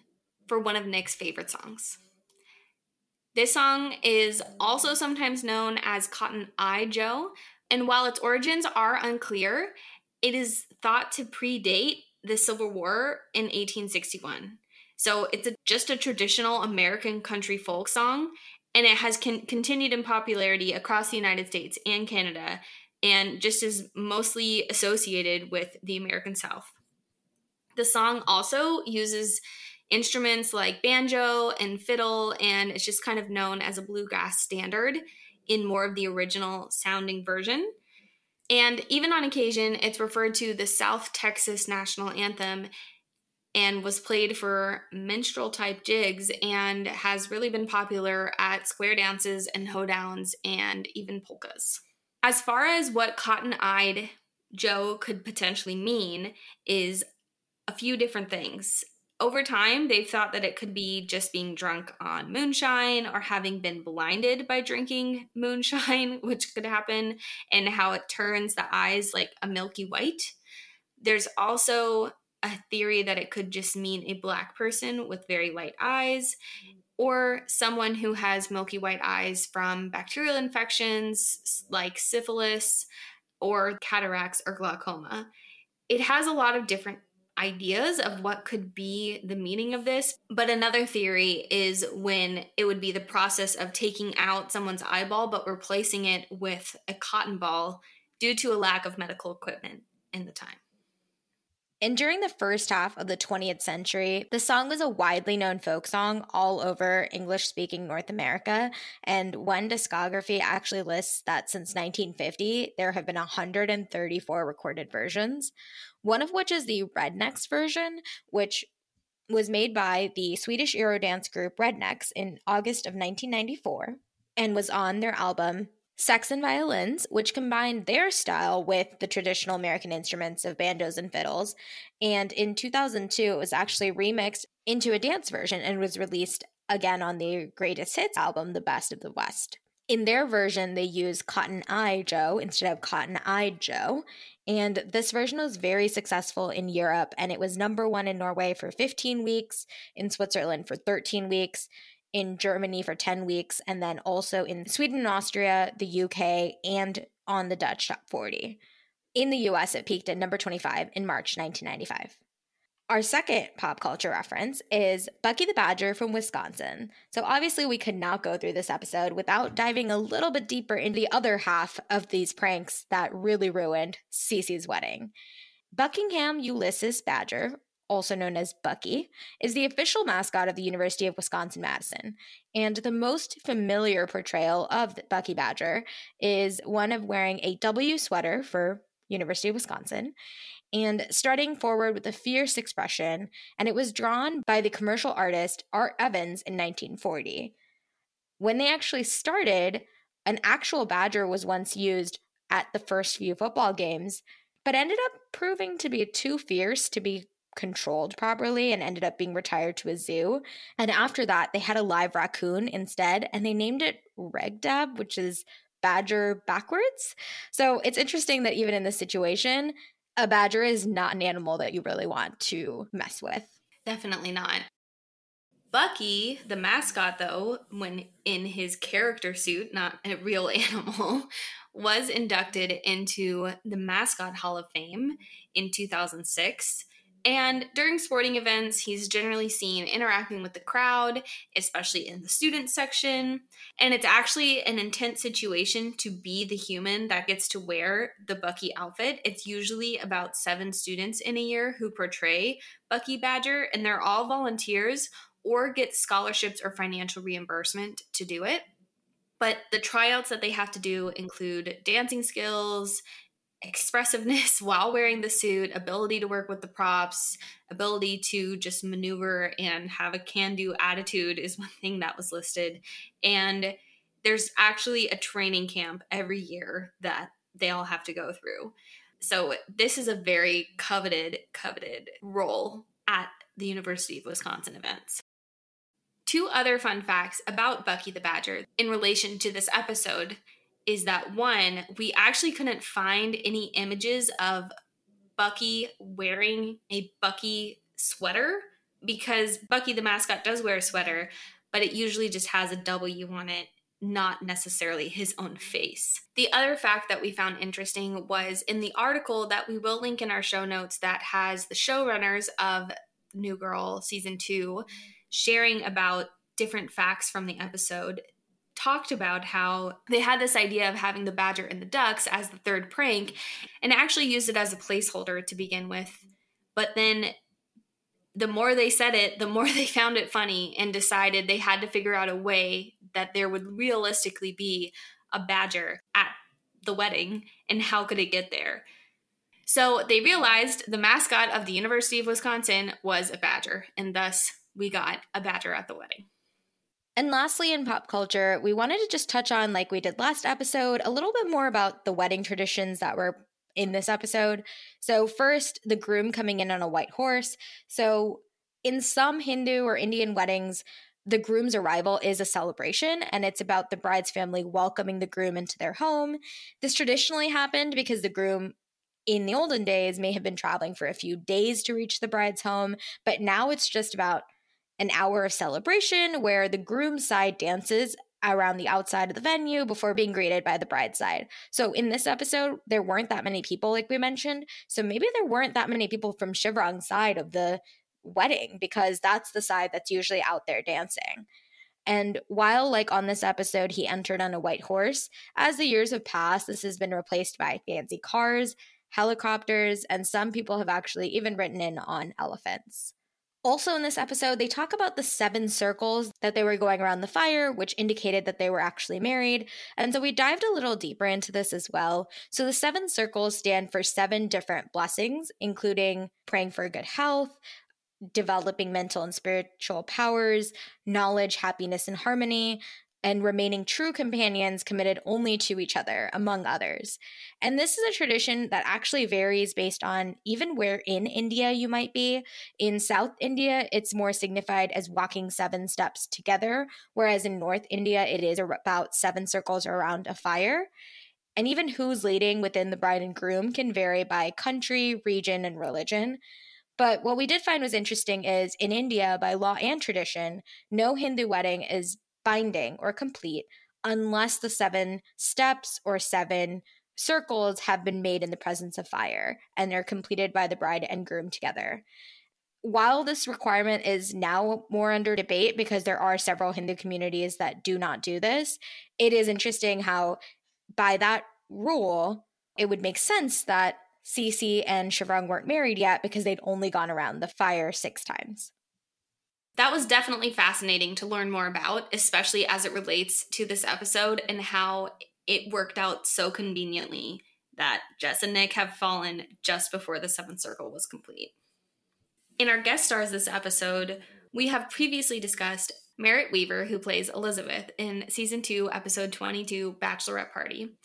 for one of Nick's favorite songs. This song is also sometimes known as Cotton Eye Joe, and while its origins are unclear, it is thought to predate the Civil War in 1861. So it's a, just a traditional American country folk song, and it has con- continued in popularity across the United States and Canada, and just is mostly associated with the American South. The song also uses instruments like banjo and fiddle, and it's just kind of known as a bluegrass standard in more of the original sounding version. And even on occasion, it's referred to the South Texas national anthem and was played for minstrel type jigs and has really been popular at square dances and hoedowns and even polkas. As far as what cotton eyed Joe could potentially mean, is a few different things over time, they've thought that it could be just being drunk on moonshine or having been blinded by drinking <laughs> moonshine, which could happen, and how it turns the eyes like a milky white. There's also a theory that it could just mean a black person with very light eyes or someone who has milky white eyes from bacterial infections like syphilis or cataracts or glaucoma. It has a lot of different ideas of what could be the meaning of this. But another theory is when it would be the process of taking out someone's eyeball but replacing it with a cotton ball due to a lack of medical equipment in the time. And during the first half of the 20th century, the song was a widely known folk song all over English speaking North America. And one discography actually lists that since 1950, there have been 134 recorded versions, one of which is the Rednex version, which was made by the Swedish Eurodance group Rednex in August of 1994 and was on their album Sex and Violins, which combined their style with the traditional American instruments of banjos and fiddles. And in 2002, it was actually remixed into a dance version and was released again on the greatest hits album, The Best of the West. In their version, they use Cotton Eye Joe instead of Cotton Eyed Joe. And this version was very successful in Europe, and it was number one in Norway for 15 weeks, in Switzerland for 13 weeks, in Germany for 10 weeks, and then also in Sweden and Austria, the UK, and on the Dutch top 40. In the US, it peaked at number 25 in March 1995. Our second pop culture reference is Bucky the Badger from Wisconsin. So, obviously, we could not go through this episode without diving a little bit deeper into the other half of these pranks that really ruined Cece's wedding. Buckingham Ulysses Badger, also known as Bucky, is the official mascot of the University of Wisconsin Madison. And the most familiar portrayal of Bucky Badger is one of wearing a W sweater for University of Wisconsin, and strutting forward with a fierce expression, and it was drawn by the commercial artist Art Evans in 1940. When they actually started, an actual badger was once used at the first few football games, but ended up proving to be too fierce to be controlled properly and ended up being retired to a zoo. And after that, they had a live raccoon instead, and they named it Regdab, which is badger backwards. So it's interesting that even in this situation, a badger is not an animal that you really want to mess with. Definitely not. Bucky, the mascot, though, when in his character suit, not a real <laughs> animal, was inducted into the Mascot Hall of Fame in 2006. And during sporting events, he's generally seen interacting with the crowd, especially in the student section. And it's actually an intense situation to be the human that gets to wear the Bucky outfit. It's usually about seven students in a year who portray Bucky Badger, and they're all volunteers or get scholarships or financial reimbursement to do it. But the tryouts that they have to do include dancing skills, expressiveness <laughs> while wearing the suit, ability to work with the props, ability to just maneuver and have a can do attitude is <laughs> one thing that was listed. And there's actually a training camp every year that they all have to go through. So this is a very coveted, coveted role at the University of Wisconsin events. Two other fun facts about Bucky the Badger in relation to this episode is that one, we actually couldn't find any images of Bucky wearing a Bucky sweater because Bucky the mascot does wear a sweater, but it usually just has a W on it, not necessarily his own face. The other fact that we found interesting was in the article that we will link in our show notes that has the showrunners of New Girl season two sharing about different facts from the episode talked about how they had this idea of having the badger and the ducts as the third prank and actually used it as a placeholder to begin with. But then the more they said it, the more <laughs> they found it funny and decided they had to figure out a way that there would realistically be a badger at the wedding and how could it get there. So they realized the mascot of the University of Wisconsin was a badger, and thus we got a badger at the wedding. And lastly, in pop culture, we wanted to just touch on, like we did last episode, a little bit more about the wedding traditions that were in this episode. So, first, the groom coming in on a white horse. So, in some Hindu or Indian weddings, the groom's arrival is a celebration and it's about the bride's family welcoming the groom into their home. This traditionally happened because the groom in the olden days may have been traveling for a few days to reach the bride's home, but now it's just about an hour of celebration where the groom's side dances around the outside of the venue before being greeted by the bride's side. So in this episode, there weren't that many people, like we mentioned. So maybe there weren't that many people from Shivrang's side of the wedding because that's the side that's usually out there dancing. And while, like on this episode, he entered on a white horse, as the years have passed, this has been replaced by fancy cars, helicopters, and some people have actually even written in on elephants. Also, in this episode, they talk about the seven circles that they were going around the fire, which indicated that they were actually married. And so we dived a little deeper into this as well. So the seven circles stand for seven different blessings, including praying for good health, developing mental and spiritual powers, knowledge, happiness, and harmony, and remaining true companions committed only to each other, among others. And this is a tradition that actually varies based on even where in India you might be. In South India, it's more signified as walking seven steps together, whereas in North India, it is about seven circles around a fire. And even who's leading within the bride and groom can vary by country, region, and religion. But what we did find was interesting is in India, by law and tradition, no Hindu wedding is binding or complete unless the seven steps or seven circles have been made in the presence of fire and they're completed by the bride and groom together. While this requirement is now more under debate because there are several Hindu communities that do not do this, it is interesting how, by that rule, it would make sense that Cece and Shivrang weren't married yet because they'd only gone around the fire six times that was definitely fascinating to learn more about, especially as it relates to this episode and how it worked out so conveniently that Jess and Nick have fallen just before the seventh circle was complete. In our guest stars this episode, we have previously discussed Merritt Wever, who plays Elizabeth in season 2, episode 22, Bachelorette Party,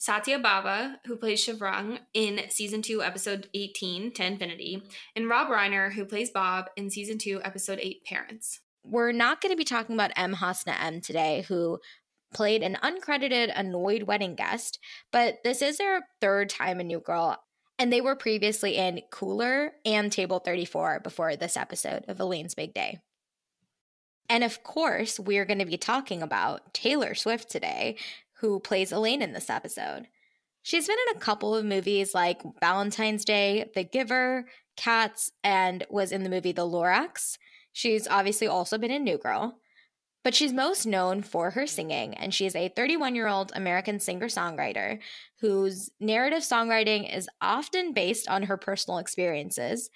Satya Bhabha, who plays Shivrang in season 2, episode 18, To Infinity, and Rob Reiner, who plays Bob in season 2, episode 8, Parents. We're not going to be talking about M. Hasna M today, who played an uncredited annoyed wedding guest, but this is their third time in New Girl, and they were previously in Cooler and Table 34 before this episode of Elaine's Big Day. And of course, we're going to be talking about Taylor Swift today, who plays Elaine in this episode. She's been in a couple of movies like Valentine's Day, The Giver, Cats, and was in the movie The Lorax. She's obviously also been in New Girl. But she's most known for her singing, and she is a 31 year old American singer songwriter whose narrative songwriting is often based on her personal experiences.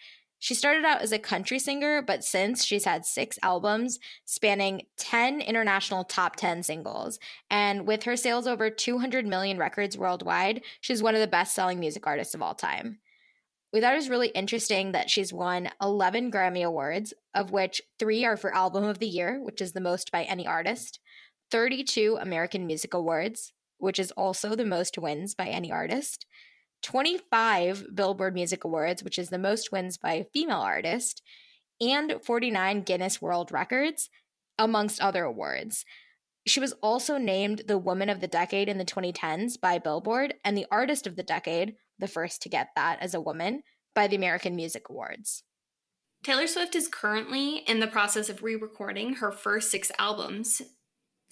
She started out as a country singer, but since she's had six albums spanning 10 international top 10 singles. And with her sales over 200 million records worldwide, she's one of the best selling music artists of all time. We thought it was really interesting that she's won 11 Grammy Awards, of which three are for Album of the Year, which is the most by any artist, 32 American Music Awards, which is also the most wins by any artist, 25 Billboard Music Awards, which is the most wins by a female artist, and 49 Guinness World Records, amongst other awards. She was also named the Woman of the Decade in the 2010s by Billboard and the Artist of the Decade the first to get that as a woman by the American Music Awards. Taylor Swift is currently in the process of re recording her first six albums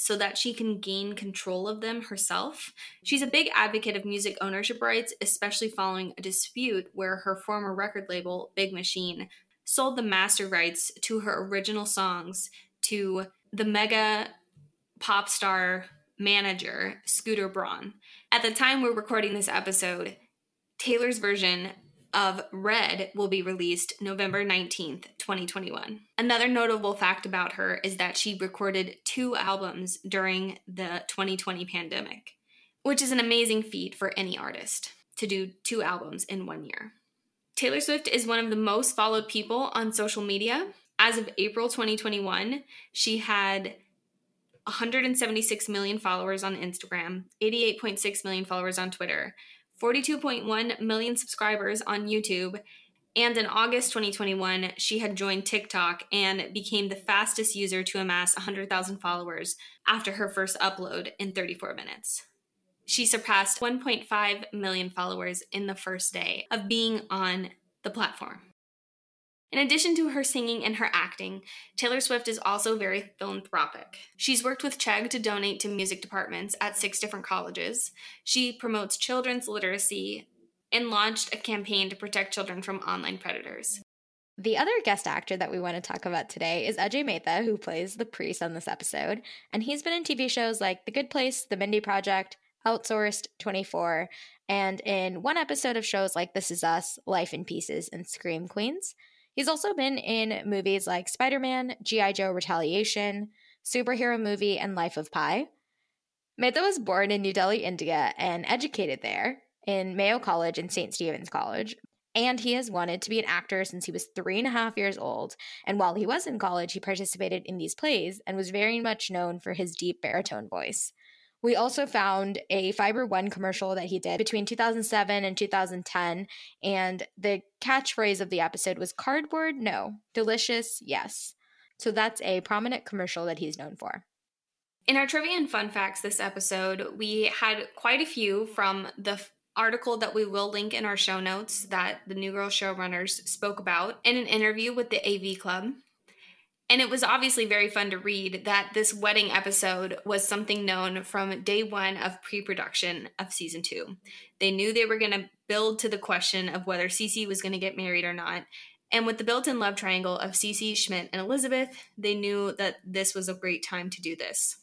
so that she can gain control of them herself. She's a big advocate of music ownership rights, especially following a dispute where her former record label, Big Machine, sold the master rights to her original songs to the mega pop star manager, Scooter Braun. At the time we're recording this episode, Taylor's version of Red will be released November 19th, 2021. Another notable fact about her is that she recorded two albums during the 2020 pandemic, which is an amazing feat for any artist to do two albums in one year. Taylor Swift is one of the most followed people on social media. As of April 2021, she had 176 million followers on Instagram, 88.6 million followers on Twitter, 42.1 million subscribers on YouTube, and in August 2021, she had joined TikTok and became the fastest user to amass 100,000 followers after her first upload in 34 minutes. She surpassed 1.5 million followers in the first day of being on the platform. In addition to her singing and her acting, Taylor Swift is also very philanthropic. She's worked with Chegg to donate to music departments at six different colleges. She promotes children's literacy and launched a campaign to protect children from online predators. The other guest actor that we want to talk about today is Ajay Mehta, who plays the priest on this episode. And he's been in TV shows like The Good Place, The Mindy Project, Outsourced, 24, and in one episode of shows like This Is Us, Life in Pieces, and Scream Queens. He's also been in movies like Spider Man, G.I. Joe Retaliation, Superhero Movie, and Life of Pi. Mehta was born in New Delhi, India, and educated there in Mayo College and St. Stephen's College. And he has wanted to be an actor since he was three and a half years old. And while he was in college, he participated in these plays and was very much known for his deep baritone voice. We also found a Fiber One commercial that he did between 2007 and 2010. And the catchphrase of the episode was cardboard? No. Delicious? Yes. So that's a prominent commercial that he's known for. In our trivia and fun facts this episode, we had quite a few from the article that we will link in our show notes that the New Girl showrunners spoke about in an interview with the AV Club. And it was obviously very fun to read that this wedding episode was something known from day one of pre production of season two. They knew they were going to build to the question of whether Cece was going to get married or not. And with the built in love triangle of Cece, Schmidt, and Elizabeth, they knew that this was a great time to do this.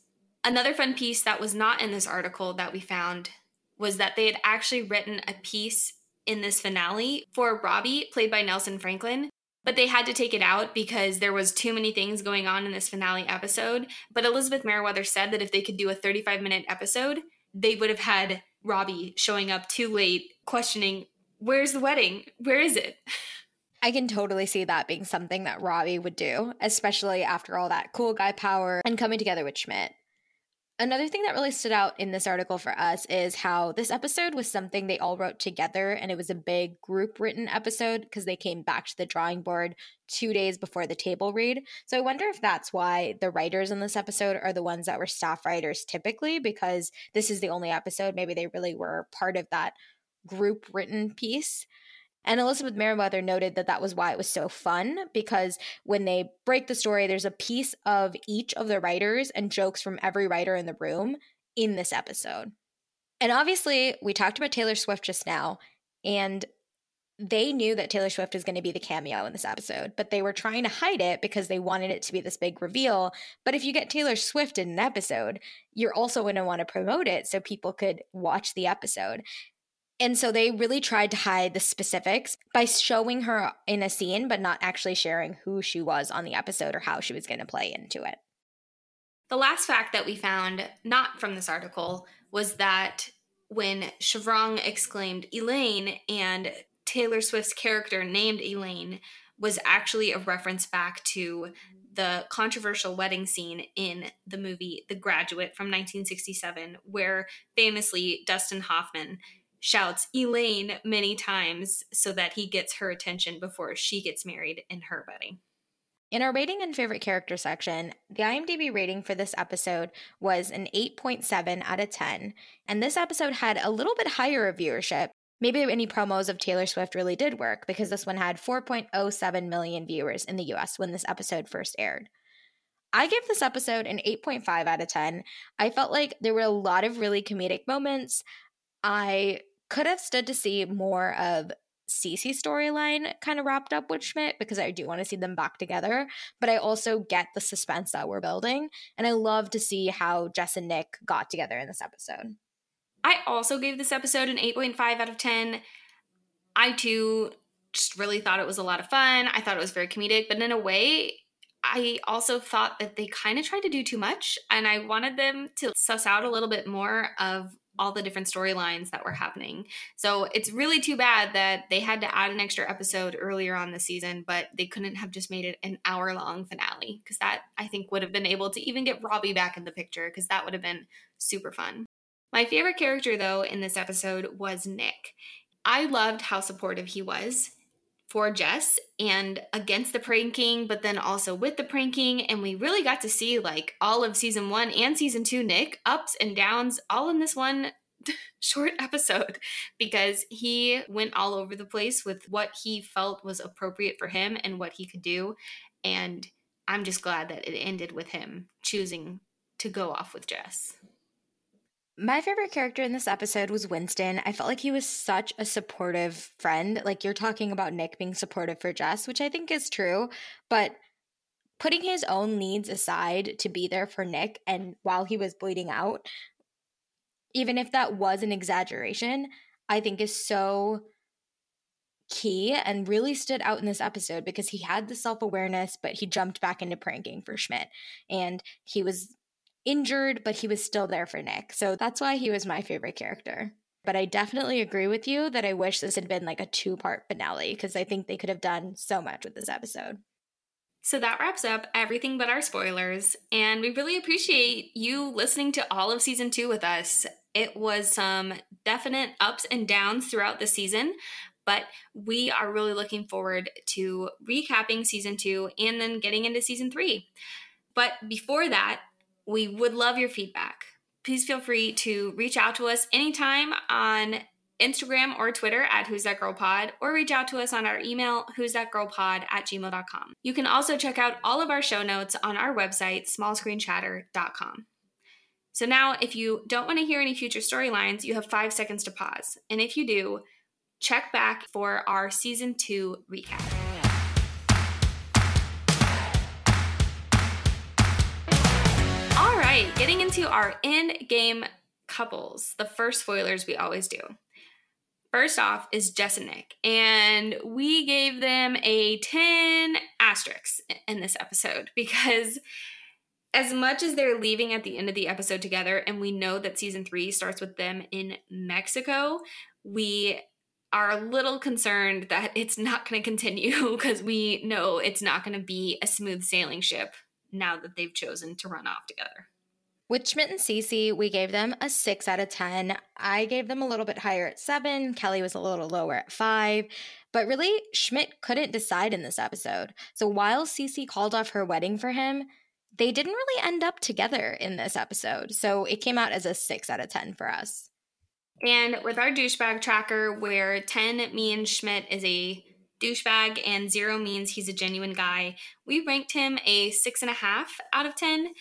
Another fun piece that was not in this article that we found was that they had actually written a piece in this finale for Robbie, played by Nelson Franklin, but they had to take it out because there was too many things going on in this finale episode but elizabeth meriwether said that if they could do a 35 minute episode they would have had Robbie showing up too late, questioning, Where's the wedding? Where is it? <laughs> I can totally see that being something that Robbie would do, especially after all that cool guy power and coming together with Schmidt. Another thing that really stood out in this article for us is how this episode was something they all wrote together, and it was a big group written episode because they came back to the drawing board two days before the table read. So I wonder if that's why the writers in this episode are the ones that were staff writers typically, because this is the only episode maybe they really were part of that group written piece. And Elizabeth Meriwether noted that that was why it was so fun because when they break the story, there's a piece of each of the writers and jokes from every writer in the room in this episode. And obviously, we talked about Taylor Swift just now, and they knew that Taylor Swift is going to be the cameo in this episode, but they were trying to hide it because they wanted it to be this big reveal. But if you get Taylor Swift in an episode, you're also going to want to promote it so people could watch the episode. And so they really tried to hide the specifics by showing her in a scene, but not actually sharing who she was on the episode or how she was going to play into it. The last fact that we found, not from this article, was that when Shivrang exclaimed Elaine and Taylor Swift's character named Elaine was actually a reference back to the controversial wedding scene in the movie The Graduate from 1967, where famously Dustin Hoffman shouts Elaine many times so that he gets her attention before she gets married in her wedding. In our rating and favorite character section, the IMDb rating for this episode was an 8.7 out of 10, and this episode had a little bit higher of viewership. Maybe any promos of Taylor Swift really did work because this one had 4.07 million viewers in the US when this episode first aired. I give this episode an 8.5 out of 10. I felt like there were a lot of really comedic moments. I could have stood to see more of Cece storyline kind of wrapped up with Schmidt because I do want to see them back together. But I also get the suspense that we're building. And I love to see how Jess and Nick got together in this episode. I also gave this episode an 8.5 out of 10. I too just really thought it was a lot of fun. I thought it was very comedic, but in a way, I also thought that they kind of tried to do too much. And I wanted them to suss out a little bit more of all the different storylines that were happening. So it's really too bad that they had to add an extra episode earlier on the season, but they couldn't have just made it an hour long finale because that I think would have been able to even get Robbie back in the picture because that would have been super fun. My favorite character, though, in this episode was Nick. I loved how supportive he was for Jess and against the pranking, but then also with the pranking. And we really got to see like all of season one and season two, Nick, ups and downs, all in this one <laughs> short episode because he went all over the place with what he felt was appropriate for him and what he could do. And I'm just glad that it ended with him choosing to go off with Jess. My favorite character in this episode was Winston. I felt like he was such a supportive friend. Like you're talking about Nick being supportive for Jess, which I think is true, but putting his own needs aside to be there for Nick and while he was bleeding out, even if that was an exaggeration, I think is so key and really stood out in this episode because he had the self awareness, but he jumped back into pranking for Schmidt. And he was injured, but he was still there for Nick. So that's why he was my favorite character. But I definitely agree with you that I wish this had been like a two part finale because I think they could have done so much with this episode. So that wraps up everything but our spoilers. And we really appreciate you listening to all of season two with us. It was some definite ups and downs throughout the season, but we are really looking forward to recapping season two and then getting into season three. But before that, we would love your feedback. Please feel free to reach out to us anytime on Instagram or Twitter at Who's That Girl Pod, or reach out to us on our email, Who's That Girl Pod at gmail.com. You can also check out all of our show notes on our website, smallscreenchatter.com. So now, if you don't want to hear any future storylines, you have five seconds to pause. And if you do, check back for our season two recap. Getting into our in game couples, the first spoilers we always do. First off is Jess and Nick, and we gave them a 10 asterisks in this episode <laughs> because as much as they're leaving at the end of the episode together, and we know that season three starts with them in Mexico, we are a little concerned that it's not going to continue <laughs> because we know it's not going to be a smooth sailing ship now that they've chosen to run off together. With Schmidt and Cece, we gave them a 6 out of 10. I gave them a little bit higher at 7. Kelly was a little lower at 5. But really, Schmidt couldn't decide in this episode. So while Cece called off her wedding for him, they didn't really end up together in this episode. So it came out as a 6 out of 10 for us. And with our douchebag tracker, where 10 means Schmidt is a douchebag and zero means he's a genuine guy, we ranked him a 6.5 out of 10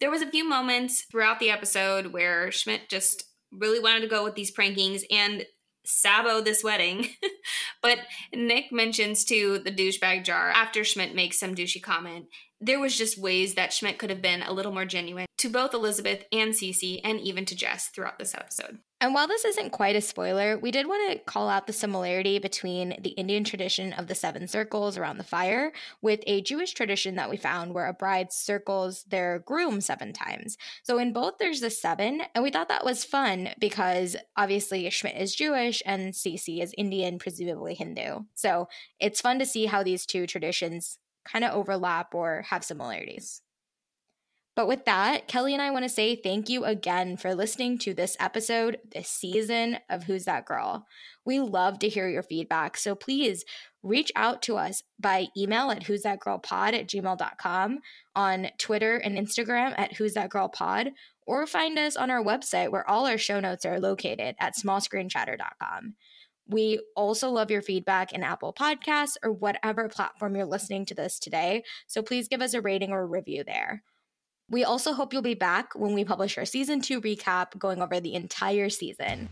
there was a few moments throughout the episode where Schmidt just really wanted to go with these prankings and sabo this wedding. <laughs> but Nick mentions to the douchebag jar after Schmidt makes some douchey comment there was just ways that Schmidt could have been a little more genuine to both Elizabeth and Cece and even to Jess throughout this episode. And while this isn't quite a spoiler, we did want to call out the similarity between the Indian tradition of the seven circles around the fire with a Jewish tradition that we found where a bride circles their groom seven times. So in both, there's the seven, and we thought that was fun because obviously Schmidt is Jewish and Cece is Indian, presumably Hindu. So it's fun to see how these two traditions kind of overlap or have similarities. But with that, Kelly and I want to say thank you again for listening to this episode, this season of Who's That Girl. We love to hear your feedback. So please reach out to us by email at who's that girl pod at gmail.com, on Twitter and Instagram at who's that girl pod, or find us on our website where all our show notes are located at smallscreenchatter.com. We also love your feedback in Apple Podcasts or whatever platform you're listening to this today. So please give us a rating or a review there. We also hope you'll be back when we publish our season two recap, going over the entire season.